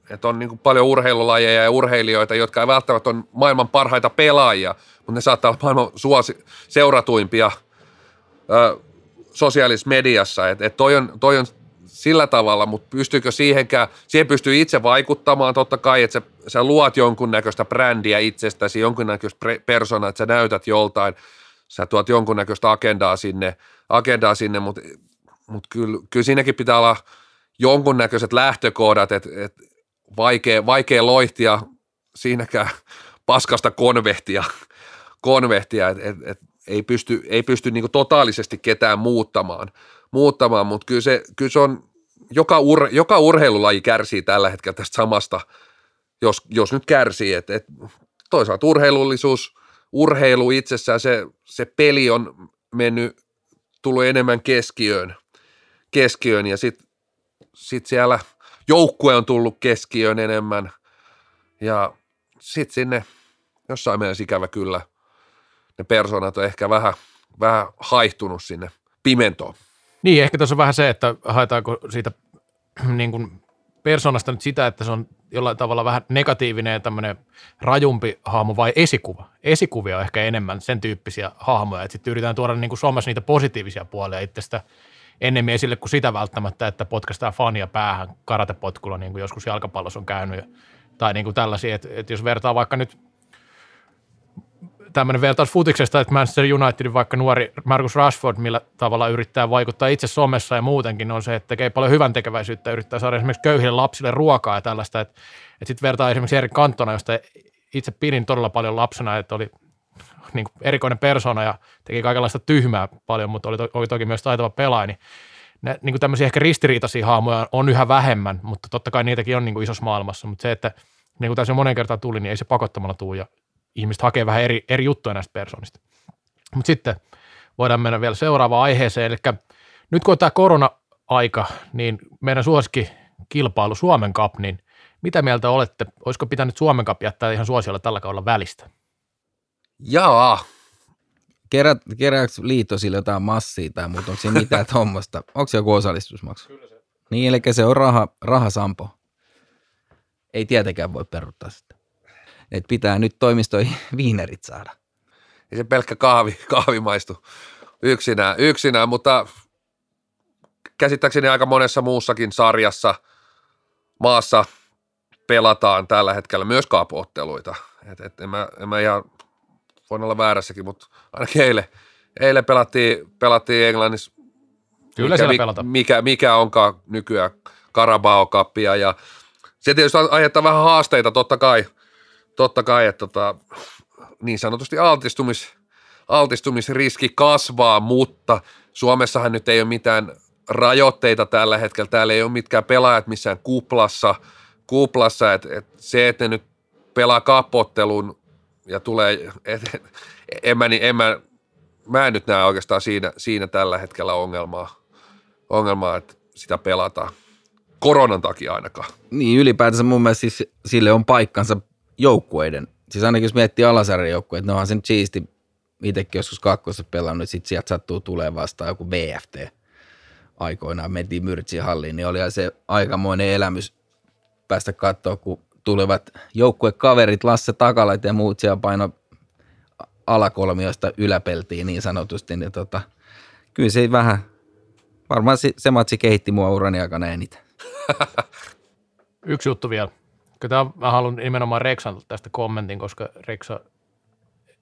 Speaker 2: et on niin paljon urheilulajeja ja urheilijoita, jotka ei välttämättä ole maailman parhaita pelaajia, mutta ne saattaa olla maailman suosi, seuratuimpia sosiaalisessa mediassa, että et toi, on, toi on sillä tavalla, mutta pystyykö siihenkään, siihen pystyy itse vaikuttamaan totta kai, että sä, sä luot jonkunnäköistä brändiä itsestäsi, jonkunnäköistä pre- personaa, että sä näytät joltain, sä tuot jonkunnäköistä agendaa sinne, agendaa sinne mutta mutta kyllä, kyllä siinäkin pitää olla jonkunnäköiset lähtökohdat, että et vaikea, vaikea loihtia siinäkään paskasta konvehtia, konvehtia että et, et ei pysty, ei pysty niin totaalisesti ketään muuttamaan, muuttamaan mutta kyllä se, kyllä se on, joka, ur, joka urheilulaji kärsii tällä hetkellä tästä samasta, jos, jos nyt kärsii, että et toisaalta urheilullisuus, urheilu itsessään, se, se peli on mennyt, tullut enemmän keskiöön, keskiöön ja sitten sit siellä joukkue on tullut keskiöön enemmän ja sitten sinne jossain mielessä ikävä kyllä ne persoonat on ehkä vähän, vähän haihtunut sinne pimentoon.
Speaker 3: Niin, ehkä tässä on vähän se, että haetaanko siitä niin kuin persoonasta nyt sitä, että se on jollain tavalla vähän negatiivinen ja tämmöinen rajumpi hahmo vai esikuva. Esikuvia on ehkä enemmän sen tyyppisiä hahmoja, että sitten yritetään tuoda niin kuin Suomessa niitä positiivisia puolia itsestä ennemmin esille kuin sitä välttämättä, että potkastaa fania päähän karatepotkulla, niin kuin joskus jalkapallossa on käynyt. Tai niin kuin tällaisia, että, että jos vertaa vaikka nyt tämmöinen vertaus futiksesta, että Manchester Unitedin vaikka nuori Marcus Rashford, millä tavalla yrittää vaikuttaa itse somessa ja muutenkin, on se, että tekee paljon hyvän tekeväisyyttä, yrittää saada esimerkiksi köyhille lapsille ruokaa ja tällaista, että, että sitten vertaa esimerkiksi Erik Kantona, josta itse pidin todella paljon lapsena, että oli niin kuin erikoinen persona ja teki kaikenlaista tyhmää paljon, mutta oli, to, oli toki myös taitava pelaaja, niin ne, niin kuin tämmöisiä ehkä ristiriitaisia hahmoja on yhä vähemmän, mutta totta kai niitäkin on niin kuin isossa maailmassa, mutta se, että niin kuin tässä jo monen kertaan tuli, niin ei se pakottamalla tule ja ihmiset hakee vähän eri, eri juttuja näistä persoonista. Mutta sitten voidaan mennä vielä seuraavaan aiheeseen, eli nyt kun on tämä korona-aika, niin meidän suosikki kilpailu Suomen Cup, niin mitä mieltä olette, olisiko pitänyt Suomen Cup jättää ihan suosiolla tällä kaudella välistä?
Speaker 2: Jaa.
Speaker 4: Kerät, kerääkö liitto sille jotain massia tai muuta, onko se mitään tuommoista? Onko se joku osallistusmaksu? Kyllä se. Niin, eli se on raha, rahasampo. Ei tietenkään voi peruttaa sitä että pitää nyt toimistoihin viinerit saada.
Speaker 2: Ei se pelkkä kahvi, kahvi maistu yksinään, yksinään, mutta käsittääkseni aika monessa muussakin sarjassa maassa pelataan tällä hetkellä myös kaapuotteluita. Et, et en, mä, en mä ihan, voin olla väärässäkin, mutta ainakin eilen, eilen pelattiin, pelattiin Englannissa.
Speaker 3: Kyllä mikä, siellä pelataan.
Speaker 2: Mikä, mikä onkaan nykyään Carabao ja se tietysti aiheuttaa vähän haasteita totta kai – totta kai, että tota, niin sanotusti altistumis, altistumisriski kasvaa, mutta Suomessahan nyt ei ole mitään rajoitteita tällä hetkellä. Täällä ei ole mitkään pelaajat missään kuplassa, kuplassa että et se, että ne nyt pelaa kapottelun ja tulee, et, et, en, mä, en mä, mä en nyt näe oikeastaan siinä, siinä tällä hetkellä ongelmaa, ongelmaa, että sitä pelataan. Koronan takia ainakaan.
Speaker 4: Niin, ylipäätänsä mun mielestä siis sille on paikkansa joukkueiden, siis ainakin jos miettii alasarjan joukkueet, ne onhan sen siisti itsekin joskus kakkossa pelannut, sitten sieltä sattuu tulee vastaan joku VFT aikoinaan, mentiin Myrtsin halliin, niin oli se aikamoinen elämys päästä katsoa, kun tulevat joukkuekaverit, Lasse Takalat ja muut siellä paino alakolmiosta yläpeltiin niin sanotusti, niin tota, kyllä se vähän, varmaan se, se matsi kehitti mua urani aikana eniten.
Speaker 3: Yksi juttu vielä. Kyllä mä haluan nimenomaan Reksan tästä kommentin, koska Reksa,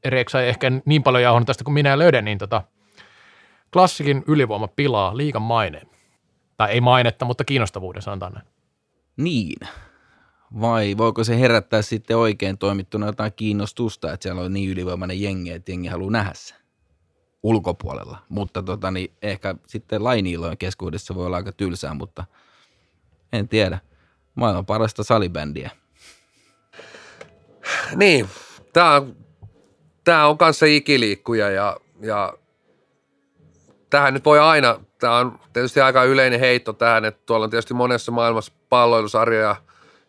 Speaker 3: Reksa ei ehkä niin paljon jauhannut tästä kuin minä löydän, niin tota, klassikin ylivoima pilaa liikan maineen. Tai ei mainetta, mutta kiinnostavuuden sanotaan näin.
Speaker 4: Niin. Vai voiko se herättää sitten oikein toimittuna jotain kiinnostusta, että siellä on niin ylivoimainen jengi, että jengi haluaa nähdä se ulkopuolella. Mutta tota, niin ehkä sitten lainiilojen keskuudessa voi olla aika tylsää, mutta en tiedä maailman parasta salibändiä.
Speaker 2: Niin, tämä on, tää on kanssa ikiliikkuja ja, ja tähän nyt voi aina, tämä on tietysti aika yleinen heitto tähän, että tuolla on tietysti monessa maailmassa palloilusarjoja.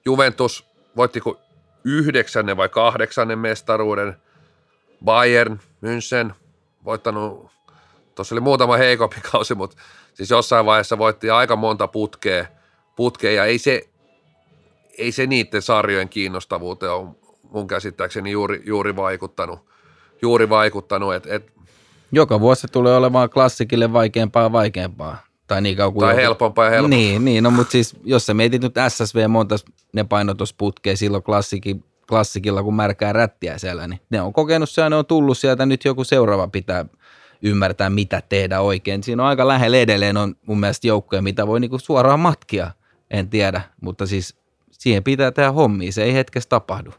Speaker 2: Juventus voittiko yhdeksännen vai kahdeksannen mestaruuden. Bayern, München, voittanut, tuossa oli muutama heikompi kausi, mutta siis jossain vaiheessa voitti aika monta putkea, putkea ja ei se, ei se niiden sarjojen kiinnostavuuteen ole mun käsittääkseni juuri, juuri vaikuttanut. Juuri vaikuttanut et, et,
Speaker 4: Joka vuosi tulee olemaan klassikille vaikeampaa ja vaikeampaa. Tai, niin kauan kuin
Speaker 2: tai joku... helpompaa ja helpompaa.
Speaker 4: Niin, niin no, mutta siis jos sä mietit nyt SSV monta ne painotusputkea silloin klassiki, klassikilla, kun märkää rättiä siellä, niin ne on kokenut se ja ne on tullut sieltä, nyt joku seuraava pitää ymmärtää, mitä tehdä oikein. Siinä on aika lähellä edelleen on mun mielestä joukkoja, mitä voi niinku suoraan matkia, en tiedä, mutta siis siihen pitää tehdä hommia, se ei hetkessä tapahdu.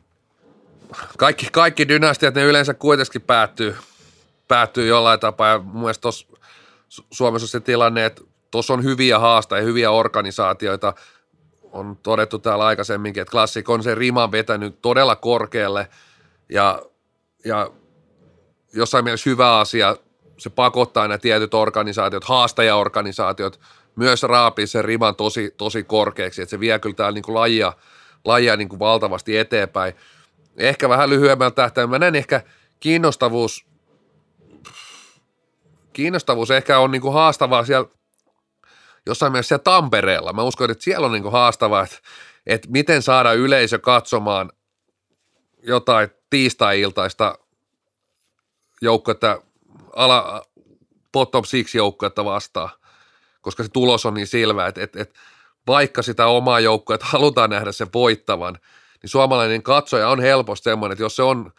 Speaker 2: Kaikki, kaikki dynastiat, ne yleensä kuitenkin päättyy, päättyy jollain tapaa. Ja mun mielestä Suomessa on se tilanne, että tuossa on hyviä haastajia, hyviä organisaatioita, on todettu täällä aikaisemminkin, että Klassik on se riman vetänyt todella korkealle. Ja, ja jossain mielessä hyvä asia, se pakottaa nämä tietyt organisaatiot, haastajaorganisaatiot, myös raapii sen riman tosi, tosi korkeaksi, että se vie kyllä täällä niin kuin lajia, lajia niin kuin valtavasti eteenpäin. Ehkä vähän lyhyemmällä tähtäimellä. Mä näen ehkä kiinnostavuus, kiinnostavuus ehkä on niin kuin haastavaa siellä jossain mielessä siellä Tampereella. Mä uskon, että siellä on niin kuin haastavaa, että, että miten saada yleisö katsomaan jotain tiistai-iltaista joukkoita, ala, bottom six joukkoita vastaan, koska se tulos on niin selvä, että, että, että vaikka sitä omaa joukkoa halutaan nähdä sen voittavan, niin suomalainen katsoja on helposti semmoinen, että jos se on,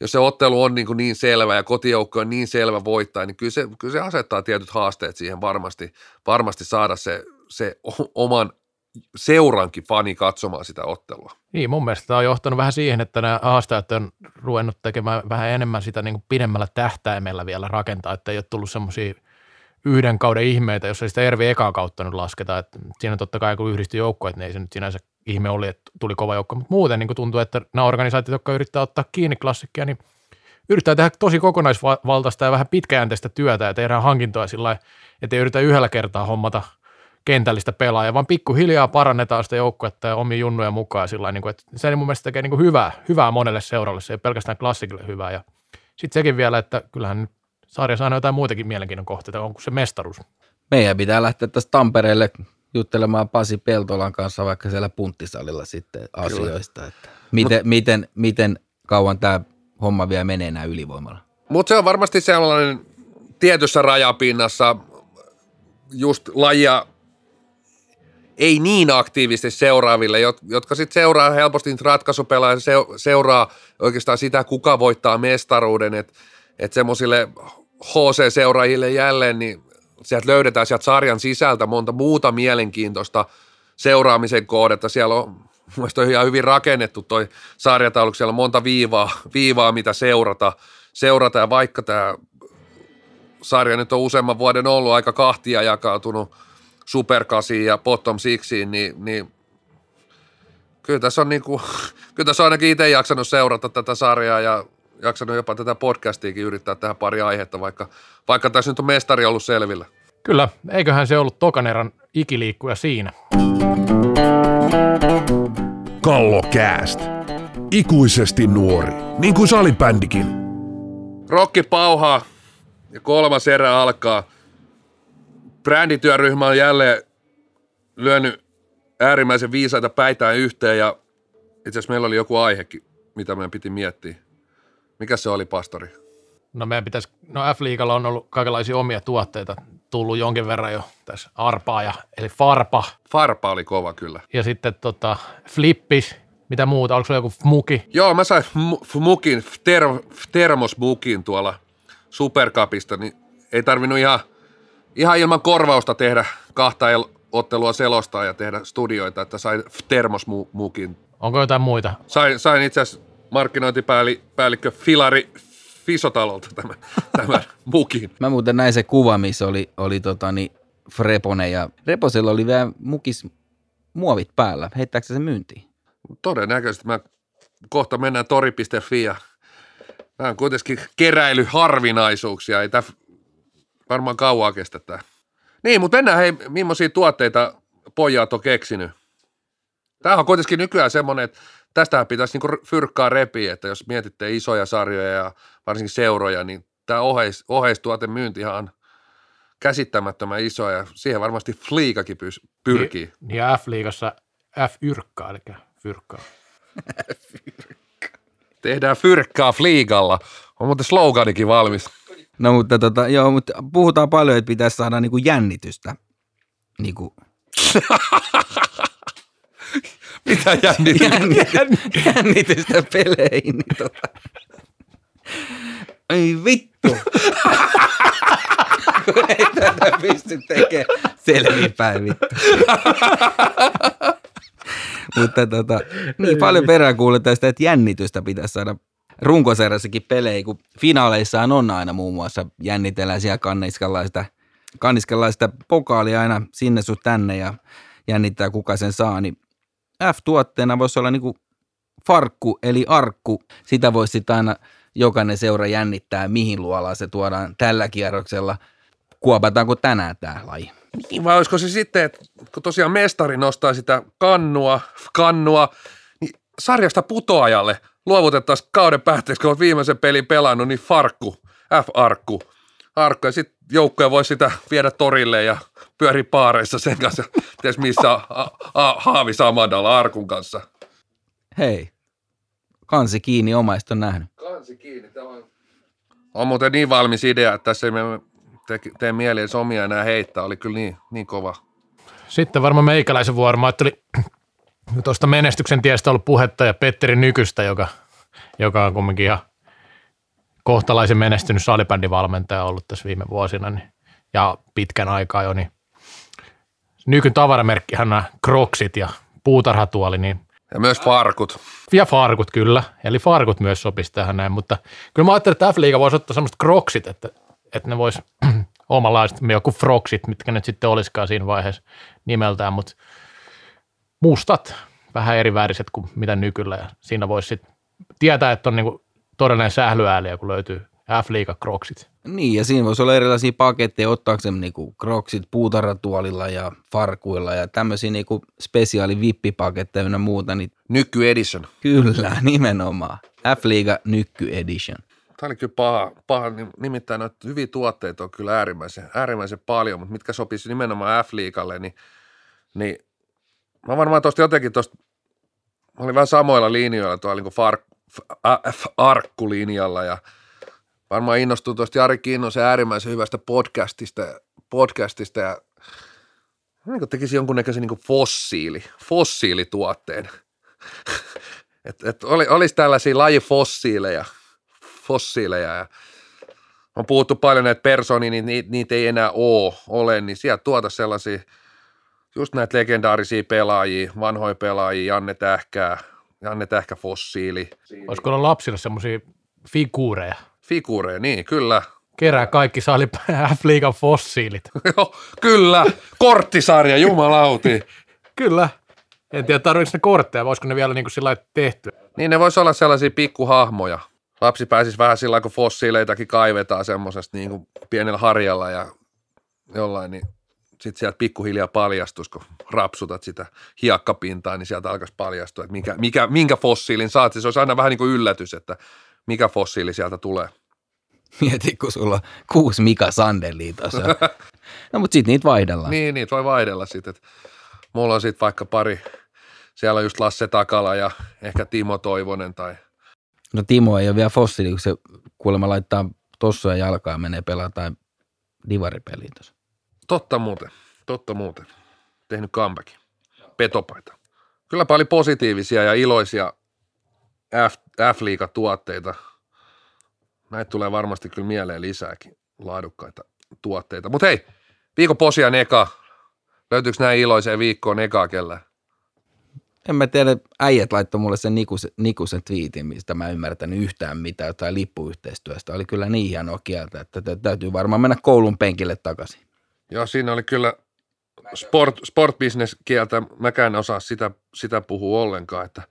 Speaker 2: jos se ottelu on niin, kuin niin selvä ja kotijoukko on niin selvä voittaa, niin kyllä se, kyllä se asettaa tietyt haasteet siihen varmasti, varmasti saada se, se oman seurankin fani katsomaan sitä ottelua.
Speaker 3: Niin, mun mielestä tämä on johtanut vähän siihen, että nämä haastajat on ruvennut tekemään vähän enemmän sitä niin kuin pidemmällä tähtäimellä vielä rakentaa, että ei ole tullut semmoisia yhden kauden ihmeitä, jos ei sitä Ervi ekaa kautta nyt lasketa. Että siinä totta kai kun yhdistyi joukkoja, että ei se nyt sinänsä ihme oli, että tuli kova joukko, mutta muuten niin tuntuu, että nämä organisaatiot, jotka yrittää ottaa kiinni klassikkia, niin yrittää tehdä tosi kokonaisvaltaista ja vähän pitkäjänteistä työtä ja tehdään hankintoja sillä että ei yritä yhdellä kertaa hommata – kentällistä pelaajaa, vaan pikkuhiljaa parannetaan sitä joukkuetta ja omia junnuja mukaan sillä niin kuin, että se mun mielestä tekee niin hyvää, hyvää monelle seuralle, se ei pelkästään klassikille hyvää. Ja sitten sekin vielä, että kyllähän nyt sarjassa aina jotain muitakin mielenkiinnon kohteita, onko se mestaruus.
Speaker 4: Meidän pitää lähteä tästä Tampereelle juttelemaan Pasi Peltolan kanssa vaikka siellä punttisalilla sitten asioista, että miten, miten, miten kauan tämä homma vielä menee näin ylivoimalla.
Speaker 2: Mutta se on varmasti sellainen tietyssä rajapinnassa just lajia ei niin aktiivisesti seuraaville, jotka sitten seuraa helposti niitä ratkaisupelaa ja seuraa oikeastaan sitä, kuka voittaa mestaruuden, että et semmoisille HC-seuraajille jälleen, niin sieltä löydetään sieltä sarjan sisältä monta muuta mielenkiintoista seuraamisen kohdetta. Siellä on mielestäni ihan hyvin rakennettu toi sarjatauluk, siellä on monta viivaa, viivaa mitä seurata, seurata ja vaikka tämä sarja nyt on useamman vuoden ollut aika kahtia jakautunut – superkasiin ja bottom sixiin, niin, niin kyllä tässä on niin kuin, kyllä tässä on ainakin itse jaksanut seurata tätä sarjaa ja jaksanut jopa tätä podcastiakin yrittää tähän pari aihetta, vaikka, vaikka tässä nyt on mestari ollut selvillä.
Speaker 3: Kyllä, eiköhän se ollut tokaneran ikiliikkuja siinä.
Speaker 1: Kallokääst. Ikuisesti nuori, niin kuin salibändikin.
Speaker 2: Rokki pauhaa ja kolmas erä alkaa – brändityöryhmä on jälleen lyönyt äärimmäisen viisaita päitään yhteen ja itse asiassa meillä oli joku aihekin, mitä meidän piti miettiä. Mikä se oli, pastori?
Speaker 3: No meidän pitäisi, no F-liigalla on ollut kaikenlaisia omia tuotteita, tullut jonkin verran jo tässä arpaa ja, eli farpa.
Speaker 2: Farpa oli kova kyllä.
Speaker 3: Ja sitten tota, flippis, mitä muuta, oliko se joku muki?
Speaker 2: Joo, mä sain mukin, ter, termosmukin tuolla Supercupista, niin ei tarvinnut ihan ihan ilman korvausta tehdä kahta ottelua selostaa ja tehdä studioita, että sain termosmukin.
Speaker 3: Onko jotain muita?
Speaker 2: Sain, sain itse asiassa markkinointipäällikkö Filari Fisotalolta tämän, tämän mukin.
Speaker 4: Mä muuten näin se kuva, missä oli, oli tota, niin Frepone ja Reposella oli vielä mukis muovit päällä. Heittääkö se myyntiin?
Speaker 2: Todennäköisesti. Mä kohta mennään tori.fi ja Tämä on kuitenkin keräilyharvinaisuuksia. Ei tämä varmaan kauaa kestetään. Niin, mutta mennään hei, millaisia tuotteita pojat on keksinyt. Tämä on kuitenkin nykyään semmoinen, että tästähän pitäisi niinku fyrkkaa repiä, että jos mietitte isoja sarjoja ja varsinkin seuroja, niin tämä oheis, myynti on käsittämättömän iso ja siihen varmasti Fliikakin pyrkii.
Speaker 3: Niin, niin ja F-liigassa F-yrkkaa, eli fyrkkaa.
Speaker 2: Tehdään fyrkkaa Fliigalla. On muuten sloganikin valmis.
Speaker 4: No mutta tota, joo, mutta puhutaan paljon, että pitäisi saada niinku jännitystä. Niinku.
Speaker 2: Mitä jännitystä?
Speaker 4: jännitystä, jännitystä peleihin. Niin tota. Ei vittu. ei tätä pysty tekemään selvipäin vittu. Mutta tota, niin paljon peräänkuulutaan sitä, että jännitystä pitäisi saada runkosarjassakin pelejä, kun finaaleissaan on aina muun muassa jännitellään siellä kanniskellaan sitä pokaalia aina sinne sun tänne ja jännittää kuka sen saa, niin F-tuotteena voisi olla niin kuin farkku eli arkku. Sitä voisi sitten aina jokainen seura jännittää, mihin luolaan se tuodaan tällä kierroksella. Kuopataanko tänään tämä laji?
Speaker 2: Niin vai olisiko se sitten, että kun tosiaan mestari nostaa sitä kannua, kannua, niin sarjasta putoajalle luovutettaisiin kauden päätteeksi, kun olet viimeisen pelin pelannut, niin farkku, F-arkku, arkku, ja sitten joukkoja voi sitä viedä torille ja pyöri paareissa sen kanssa, ties missä a, a, Haavi Samadalla arkun kanssa.
Speaker 4: Hei, kansi kiinni, omaista on nähnyt.
Speaker 2: Kansi kiinni, tämä on... On muuten niin valmis idea, että tässä ei me te, tee mieli edes omia enää heittää, oli kyllä niin, niin kova.
Speaker 3: Sitten varmaan meikäläisen vuoro. Mä ajattelin, tuosta menestyksen tiestä ollut puhetta ja Petteri Nykystä, joka, joka on kumminkin ihan kohtalaisen menestynyt salibändivalmentaja ollut tässä viime vuosina niin, ja pitkän aikaa jo, niin nykyn tavaramerkkihän nämä kroksit ja puutarhatuoli, niin
Speaker 2: ja myös farkut.
Speaker 3: Ja farkut, kyllä. Eli farkut myös sopisi tähän näin, mutta kyllä mä ajattelin, että F-liiga voisi ottaa semmoista kroksit, että, että ne vois omanlaiset, joku froksit, mitkä nyt sitten olisikaan siinä vaiheessa nimeltään, mutta mustat, vähän eri väriset kuin mitä nykyllä ja siinä voisi sitten tietää, että on niinku todellinen sählyääliä, kun löytyy F-liiga kroksit.
Speaker 4: Niin, ja siinä voisi olla erilaisia paketteja, ottaako niinku kroksit puutarhatuolilla ja farkuilla ja tämmöisiä niinku spesiaali vippipaketteja ja muuta. Niin...
Speaker 2: Nyky Edition.
Speaker 4: Kyllä, nimenomaan. F-liiga Nykky Edition.
Speaker 2: Tämä oli kyllä paha, paha nimittäin noita hyviä tuotteita on kyllä äärimmäisen, äärimmäisen paljon, mutta mitkä sopisi nimenomaan F-liikalle, niin, niin mä varmaan tuosta jotenkin tuosta, mä olin vähän samoilla linjoilla tuolla niin fark, F-arkkulinjalla ja varmaan innostuu tuosta Jari Kinnosen äärimmäisen hyvästä podcastista, podcastista ja niin tekisi jonkunnäköisen niin fossiili, fossiilituotteen. että et oli, olisi tällaisia lajifossiileja – fossiileja ja on puhuttu paljon näitä persoonia, niin niitä, niitä ei enää ole, ole, niin sieltä tuota sellaisia, just näitä legendaarisia pelaajia, vanhoja pelaajia, Janne Tähkää, Janne Tähkä fossiili.
Speaker 3: Olisiko olla lapsille semmoisia figuureja?
Speaker 2: Figuureja, niin, kyllä.
Speaker 3: Kerää kaikki saali F-liigan fossiilit.
Speaker 2: Joo, kyllä. Korttisarja, jumalauti.
Speaker 3: kyllä. En tiedä, tarvitseeko ne kortteja, voisiko ne vielä niin kuin sillä tehty.
Speaker 2: Niin, ne voisi olla sellaisia pikkuhahmoja lapsi pääsisi vähän sillä kun fossiileitakin kaivetaan semmoisesta niin kuin pienellä harjalla ja jollain, niin sitten sieltä pikkuhiljaa paljastus, kun rapsutat sitä hiekkapintaa, niin sieltä alkaisi paljastua, että mikä, mikä, minkä fossiilin saat. Se olisi aina vähän niin kuin yllätys, että mikä fossiili sieltä tulee.
Speaker 4: Mieti, kun sulla on kuusi Mika Sandelia tuossa. no, mutta sitten niitä vaihdellaan.
Speaker 2: niin, niitä voi vaihdella sitten. Mulla on sitten vaikka pari, siellä on just Lasse Takala ja ehkä Timo Toivonen tai –
Speaker 4: No Timo ei ole vielä fossiili, kun se kuulemma laittaa tossuja jalkaa ja menee pelaa tai divaripeliin tuossa.
Speaker 2: Totta muuten, totta muuten. Tehnyt comebackin. Petopaita. Kyllä paljon positiivisia ja iloisia F, F-liiga-tuotteita. Näitä tulee varmasti kyllä mieleen lisääkin laadukkaita tuotteita. Mutta hei, viikon posia eka. Löytyykö näin iloiseen viikkoon eka kellään?
Speaker 4: en mä tiedä, äijät laittoi mulle sen Nikusen, Nikusen twiitin, mistä mä en ymmärtänyt yhtään mitään jotain lippuyhteistyöstä. Oli kyllä niin hienoa kieltä, että täytyy varmaan mennä koulun penkille takaisin.
Speaker 2: Joo, siinä oli kyllä sport, sport business kieltä, mäkään osaa sitä, sitä puhua ollenkaan, että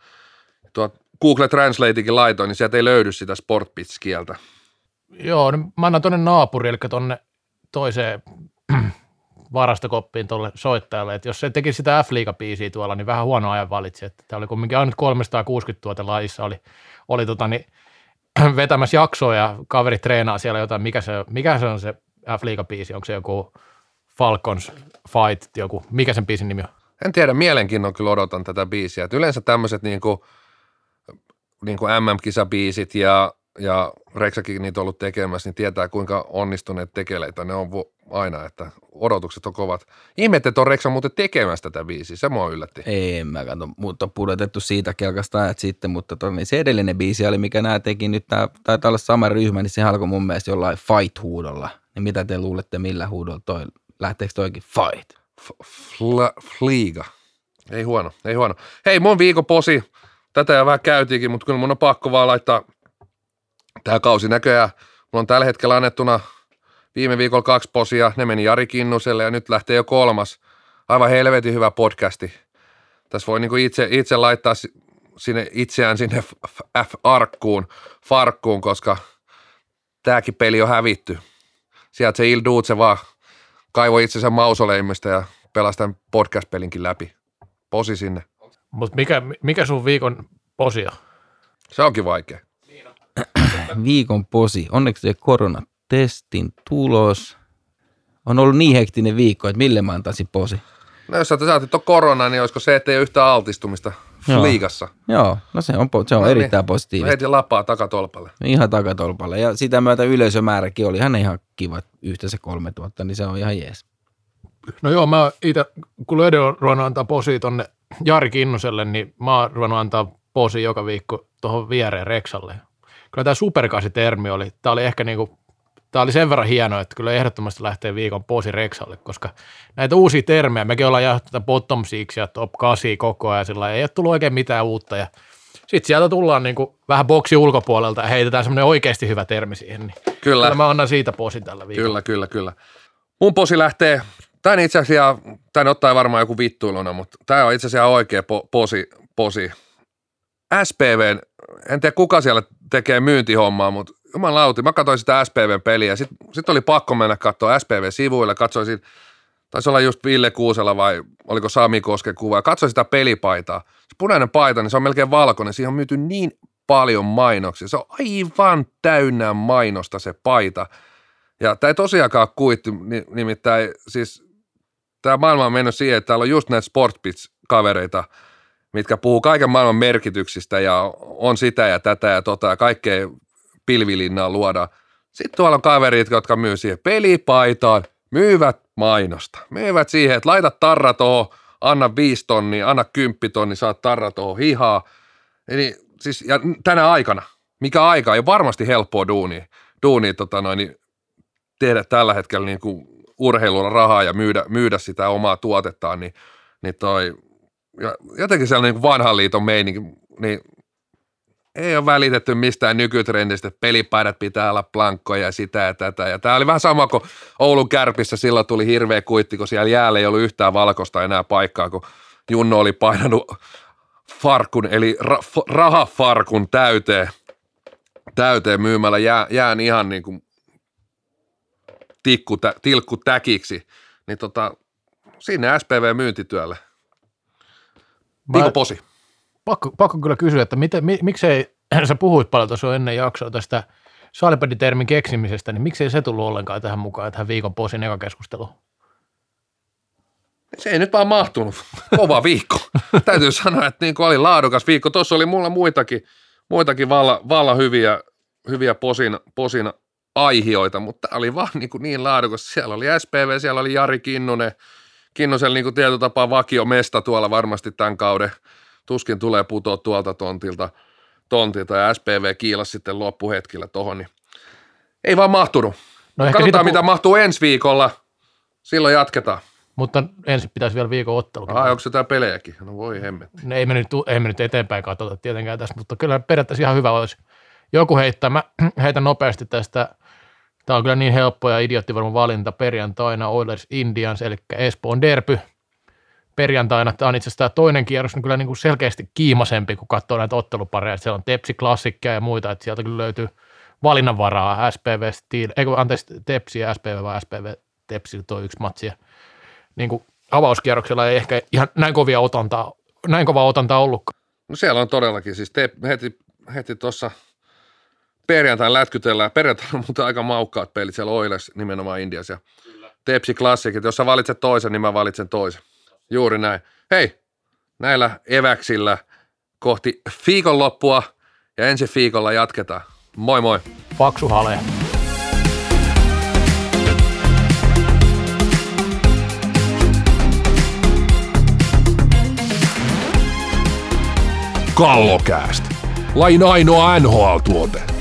Speaker 2: tuo Google Translatekin laitoin, niin sieltä ei löydy sitä sport kieltä.
Speaker 3: Joo, niin mä annan tuonne naapuri, eli tuonne toiseen varastokoppiin tuolle soittajalle, että jos se teki sitä f biisiä tuolla, niin vähän huono ajan valitsi, että tämä oli kumminkin ainut 360 tuota lajissa, oli, oli tota, niin, vetämässä jaksoa ja kaveri treenaa siellä jotain, mikä se, mikä se on se f biisi onko se joku Falcons Fight, joku, mikä sen biisin nimi on?
Speaker 2: En tiedä, mielenkiinnolla kyllä odotan tätä biisiä. että yleensä tämmöiset niin kuin, niin kuin MM-kisabiisit ja ja Reksakin niitä on ollut tekemässä, niin tietää kuinka onnistuneet tekeleitä ne on aina, että odotukset on kovat. Ihmettä, että on Reksa muuten tekemässä tätä biisiä, se mua yllätti.
Speaker 4: Ei, mä katso, mutta on pudotettu siitä kelkasta ajat sitten, mutta ton, niin se edellinen biisi oli, mikä nämä teki nyt, tää, taitaa olla sama ryhmä, niin se alkoi mun mielestä jollain fight-huudolla. Niin mitä te luulette, millä huudolla toi, lähteekö toikin fight?
Speaker 2: Fliiga. Ei huono, ei huono. Hei, mun viikon posi, tätä jo vähän käytiinkin, mutta kyllä mun on pakko vaan laittaa tämä kausi näköjään. Mulla on tällä hetkellä annettuna viime viikolla kaksi posia, ne meni Jari Kinnuselle ja nyt lähtee jo kolmas. Aivan helvetin hyvä podcasti. Tässä voi niinku itse, itse laittaa sinne itseään sinne F-arkkuun, farkkuun, koska tämäkin peli on hävitty. Sieltä se Il Duce vaan kaivoi itsensä mausoleimista ja pelasi tämän podcast-pelinkin läpi. Posi sinne.
Speaker 3: Mutta mikä, mikä sun viikon posi on?
Speaker 2: Se onkin vaikea.
Speaker 4: viikon posi. Onneksi se koronatestin tulos. On ollut niin hektinen viikko, että mille mä antaisin posi?
Speaker 2: No jos sä saatit tuon korona, niin olisiko se, että ei ole yhtään altistumista Joo. liigassa?
Speaker 4: Joo, no se on, se on no niin. erittäin positiivista.
Speaker 2: Heitin lapaa takatolpalle.
Speaker 4: Ihan takatolpalle. Ja sitä myötä yleisömääräkin oli hän ihan kiva, yhteensä 3000, niin se on ihan jees.
Speaker 3: No joo, mä itse, kun Löde on ruvennut antaa posi tonne Jari Kinnuselle, niin mä oon ruvennut antaa posi joka viikko tuohon viereen Reksalle kyllä tämä superkasi-termi oli, tämä oli ehkä niinku, tämä oli sen verran hieno, että kyllä ehdottomasti lähtee viikon posi Reksalle, koska näitä uusia termejä, mekin ollaan jahdettu tätä bottom six ja top 8 koko ajan, sillä ei ole tullut oikein mitään uutta ja sitten sieltä tullaan niinku vähän boksi ulkopuolelta ja heitetään semmoinen oikeasti hyvä termi siihen. Niin kyllä. kyllä. mä annan siitä posin tällä viikolla.
Speaker 2: Kyllä, kyllä, kyllä. Mun posi lähtee, tämä itse asiassa, tämä ottaa varmaan joku vittuiluna, mutta tämä on itse asiassa oikea po, posi, posi. SPVn, en tiedä kuka siellä tekee myyntihommaa, mutta jumalauti, mä katsoin sitä SPVn peliä. Sitten sit oli pakko mennä katsoa SPV-sivuille, katsoin siitä, taisi olla just Ville Kuusela vai oliko Sami Kosken kuva, ja katsoin sitä pelipaitaa. Se punainen paita, niin se on melkein valkoinen, siihen on myyty niin paljon mainoksia. Se on aivan täynnä mainosta se paita. Ja tämä ei tosiaankaan kuitti, nimittäin siis tämä maailma on mennyt siihen, että täällä on just näitä sportbits-kavereita – mitkä puhuu kaiken maailman merkityksistä ja on sitä ja tätä ja tota ja kaikkea pilvilinnaa luoda. Sitten tuolla on kaverit, jotka myy siihen pelipaitaan, myyvät mainosta. Myyvät siihen, että laita tarra tuohon, anna viisi tonnia, anna kymppi tonni, saat tarra tuohon hihaa. Eli siis, ja tänä aikana, mikä aika, ei varmasti helppoa duunia, duunia tota noin, niin tehdä tällä hetkellä niin kuin urheilulla rahaa ja myydä, myydä sitä omaa tuotettaan, niin, niin toi ja jotenkin sellainen niin vanhan liiton meininki, niin ei ole välitetty mistään nykytrendistä, että pelipaidat pitää olla plankkoja ja sitä ja tätä. Ja tämä oli vähän sama kuin Oulun kärpissä, silloin tuli hirveä kuitti, kun siellä jäällä ei ollut yhtään valkosta enää paikkaa, kun Junno oli painanut farkun, eli ra- rahafarkun täyteen, täyteen myymällä jää, jään ihan niin kuin tikku, tilkku täkiksi. Niin tota, sinne SPV-myyntityölle – Viikon posi.
Speaker 3: Pakko, pakko kyllä kysyä, että miten, mi, miksei, sä puhuit paljon tuossa ennen jaksoa tästä saalipeditermin keksimisestä, niin miksei se tullut ollenkaan tähän mukaan, tähän viikon posin eka keskustelu?
Speaker 2: Se ei nyt vaan mahtunut. Kova viikko. Täytyy sanoa, että niin oli laadukas viikko. Tuossa oli mulla muitakin, muitakin valla, valla hyviä, hyviä posin, posin aihioita, mutta tämä oli vaan niin, kuin niin laadukas. Siellä oli SPV, siellä oli Jari Kinnunen – Kinnosella niin tietyllä tapaa vakio mesta tuolla varmasti tämän kauden. Tuskin tulee putoa tuolta tontilta, tontilta ja SPV kiilas sitten loppuhetkillä tuohon, niin ei vaan mahtunut. No Katsotaan, siitä, mitä mahtuu ensi viikolla. Silloin jatketaan.
Speaker 3: Mutta ensin pitäisi vielä viikon ottelu.
Speaker 2: Ai, onko se tämä pelejäkin? No voi hemmetti.
Speaker 3: No ei me nyt, ei me nyt eteenpäin katsota tietenkään tästä, mutta kyllä periaatteessa ihan hyvä olisi joku heittää. Mä heitän nopeasti tästä Tämä on kyllä niin helppo ja idioottivarma valinta perjantaina Oilers Indians, eli Espoon derpy perjantaina. Tämä on itse asiassa tämä toinen kierros niin kyllä niin kuin selkeästi kiimasempi, kun katsoo näitä ottelupareja. Siellä on Tepsi Klassikkia ja muita, että sieltä kyllä löytyy valinnanvaraa SPV, Steel, ei anteeksi Tepsi ja SPV, vai SPV Tepsi, tuo yksi matsi. Ja niin kuin avauskierroksella ei ehkä ihan näin kovia otantaa, näin kova otantaa ollutkaan.
Speaker 2: No siellä on todellakin, siis te, heti, heti tuossa – perjantain lätkytellään. Perjantaina on muuten aika maukkaat pelit siellä Oilers nimenomaan Indiassa. Tepsi Classic, jos sä valitset toisen, niin mä valitsen toisen. Juuri näin. Hei, näillä eväksillä kohti viikonloppua ja ensi fiikolla jatketaan.
Speaker 5: Moi moi.
Speaker 3: Paksu hale.
Speaker 2: Kallokääst. Lain ainoa NHL-tuote.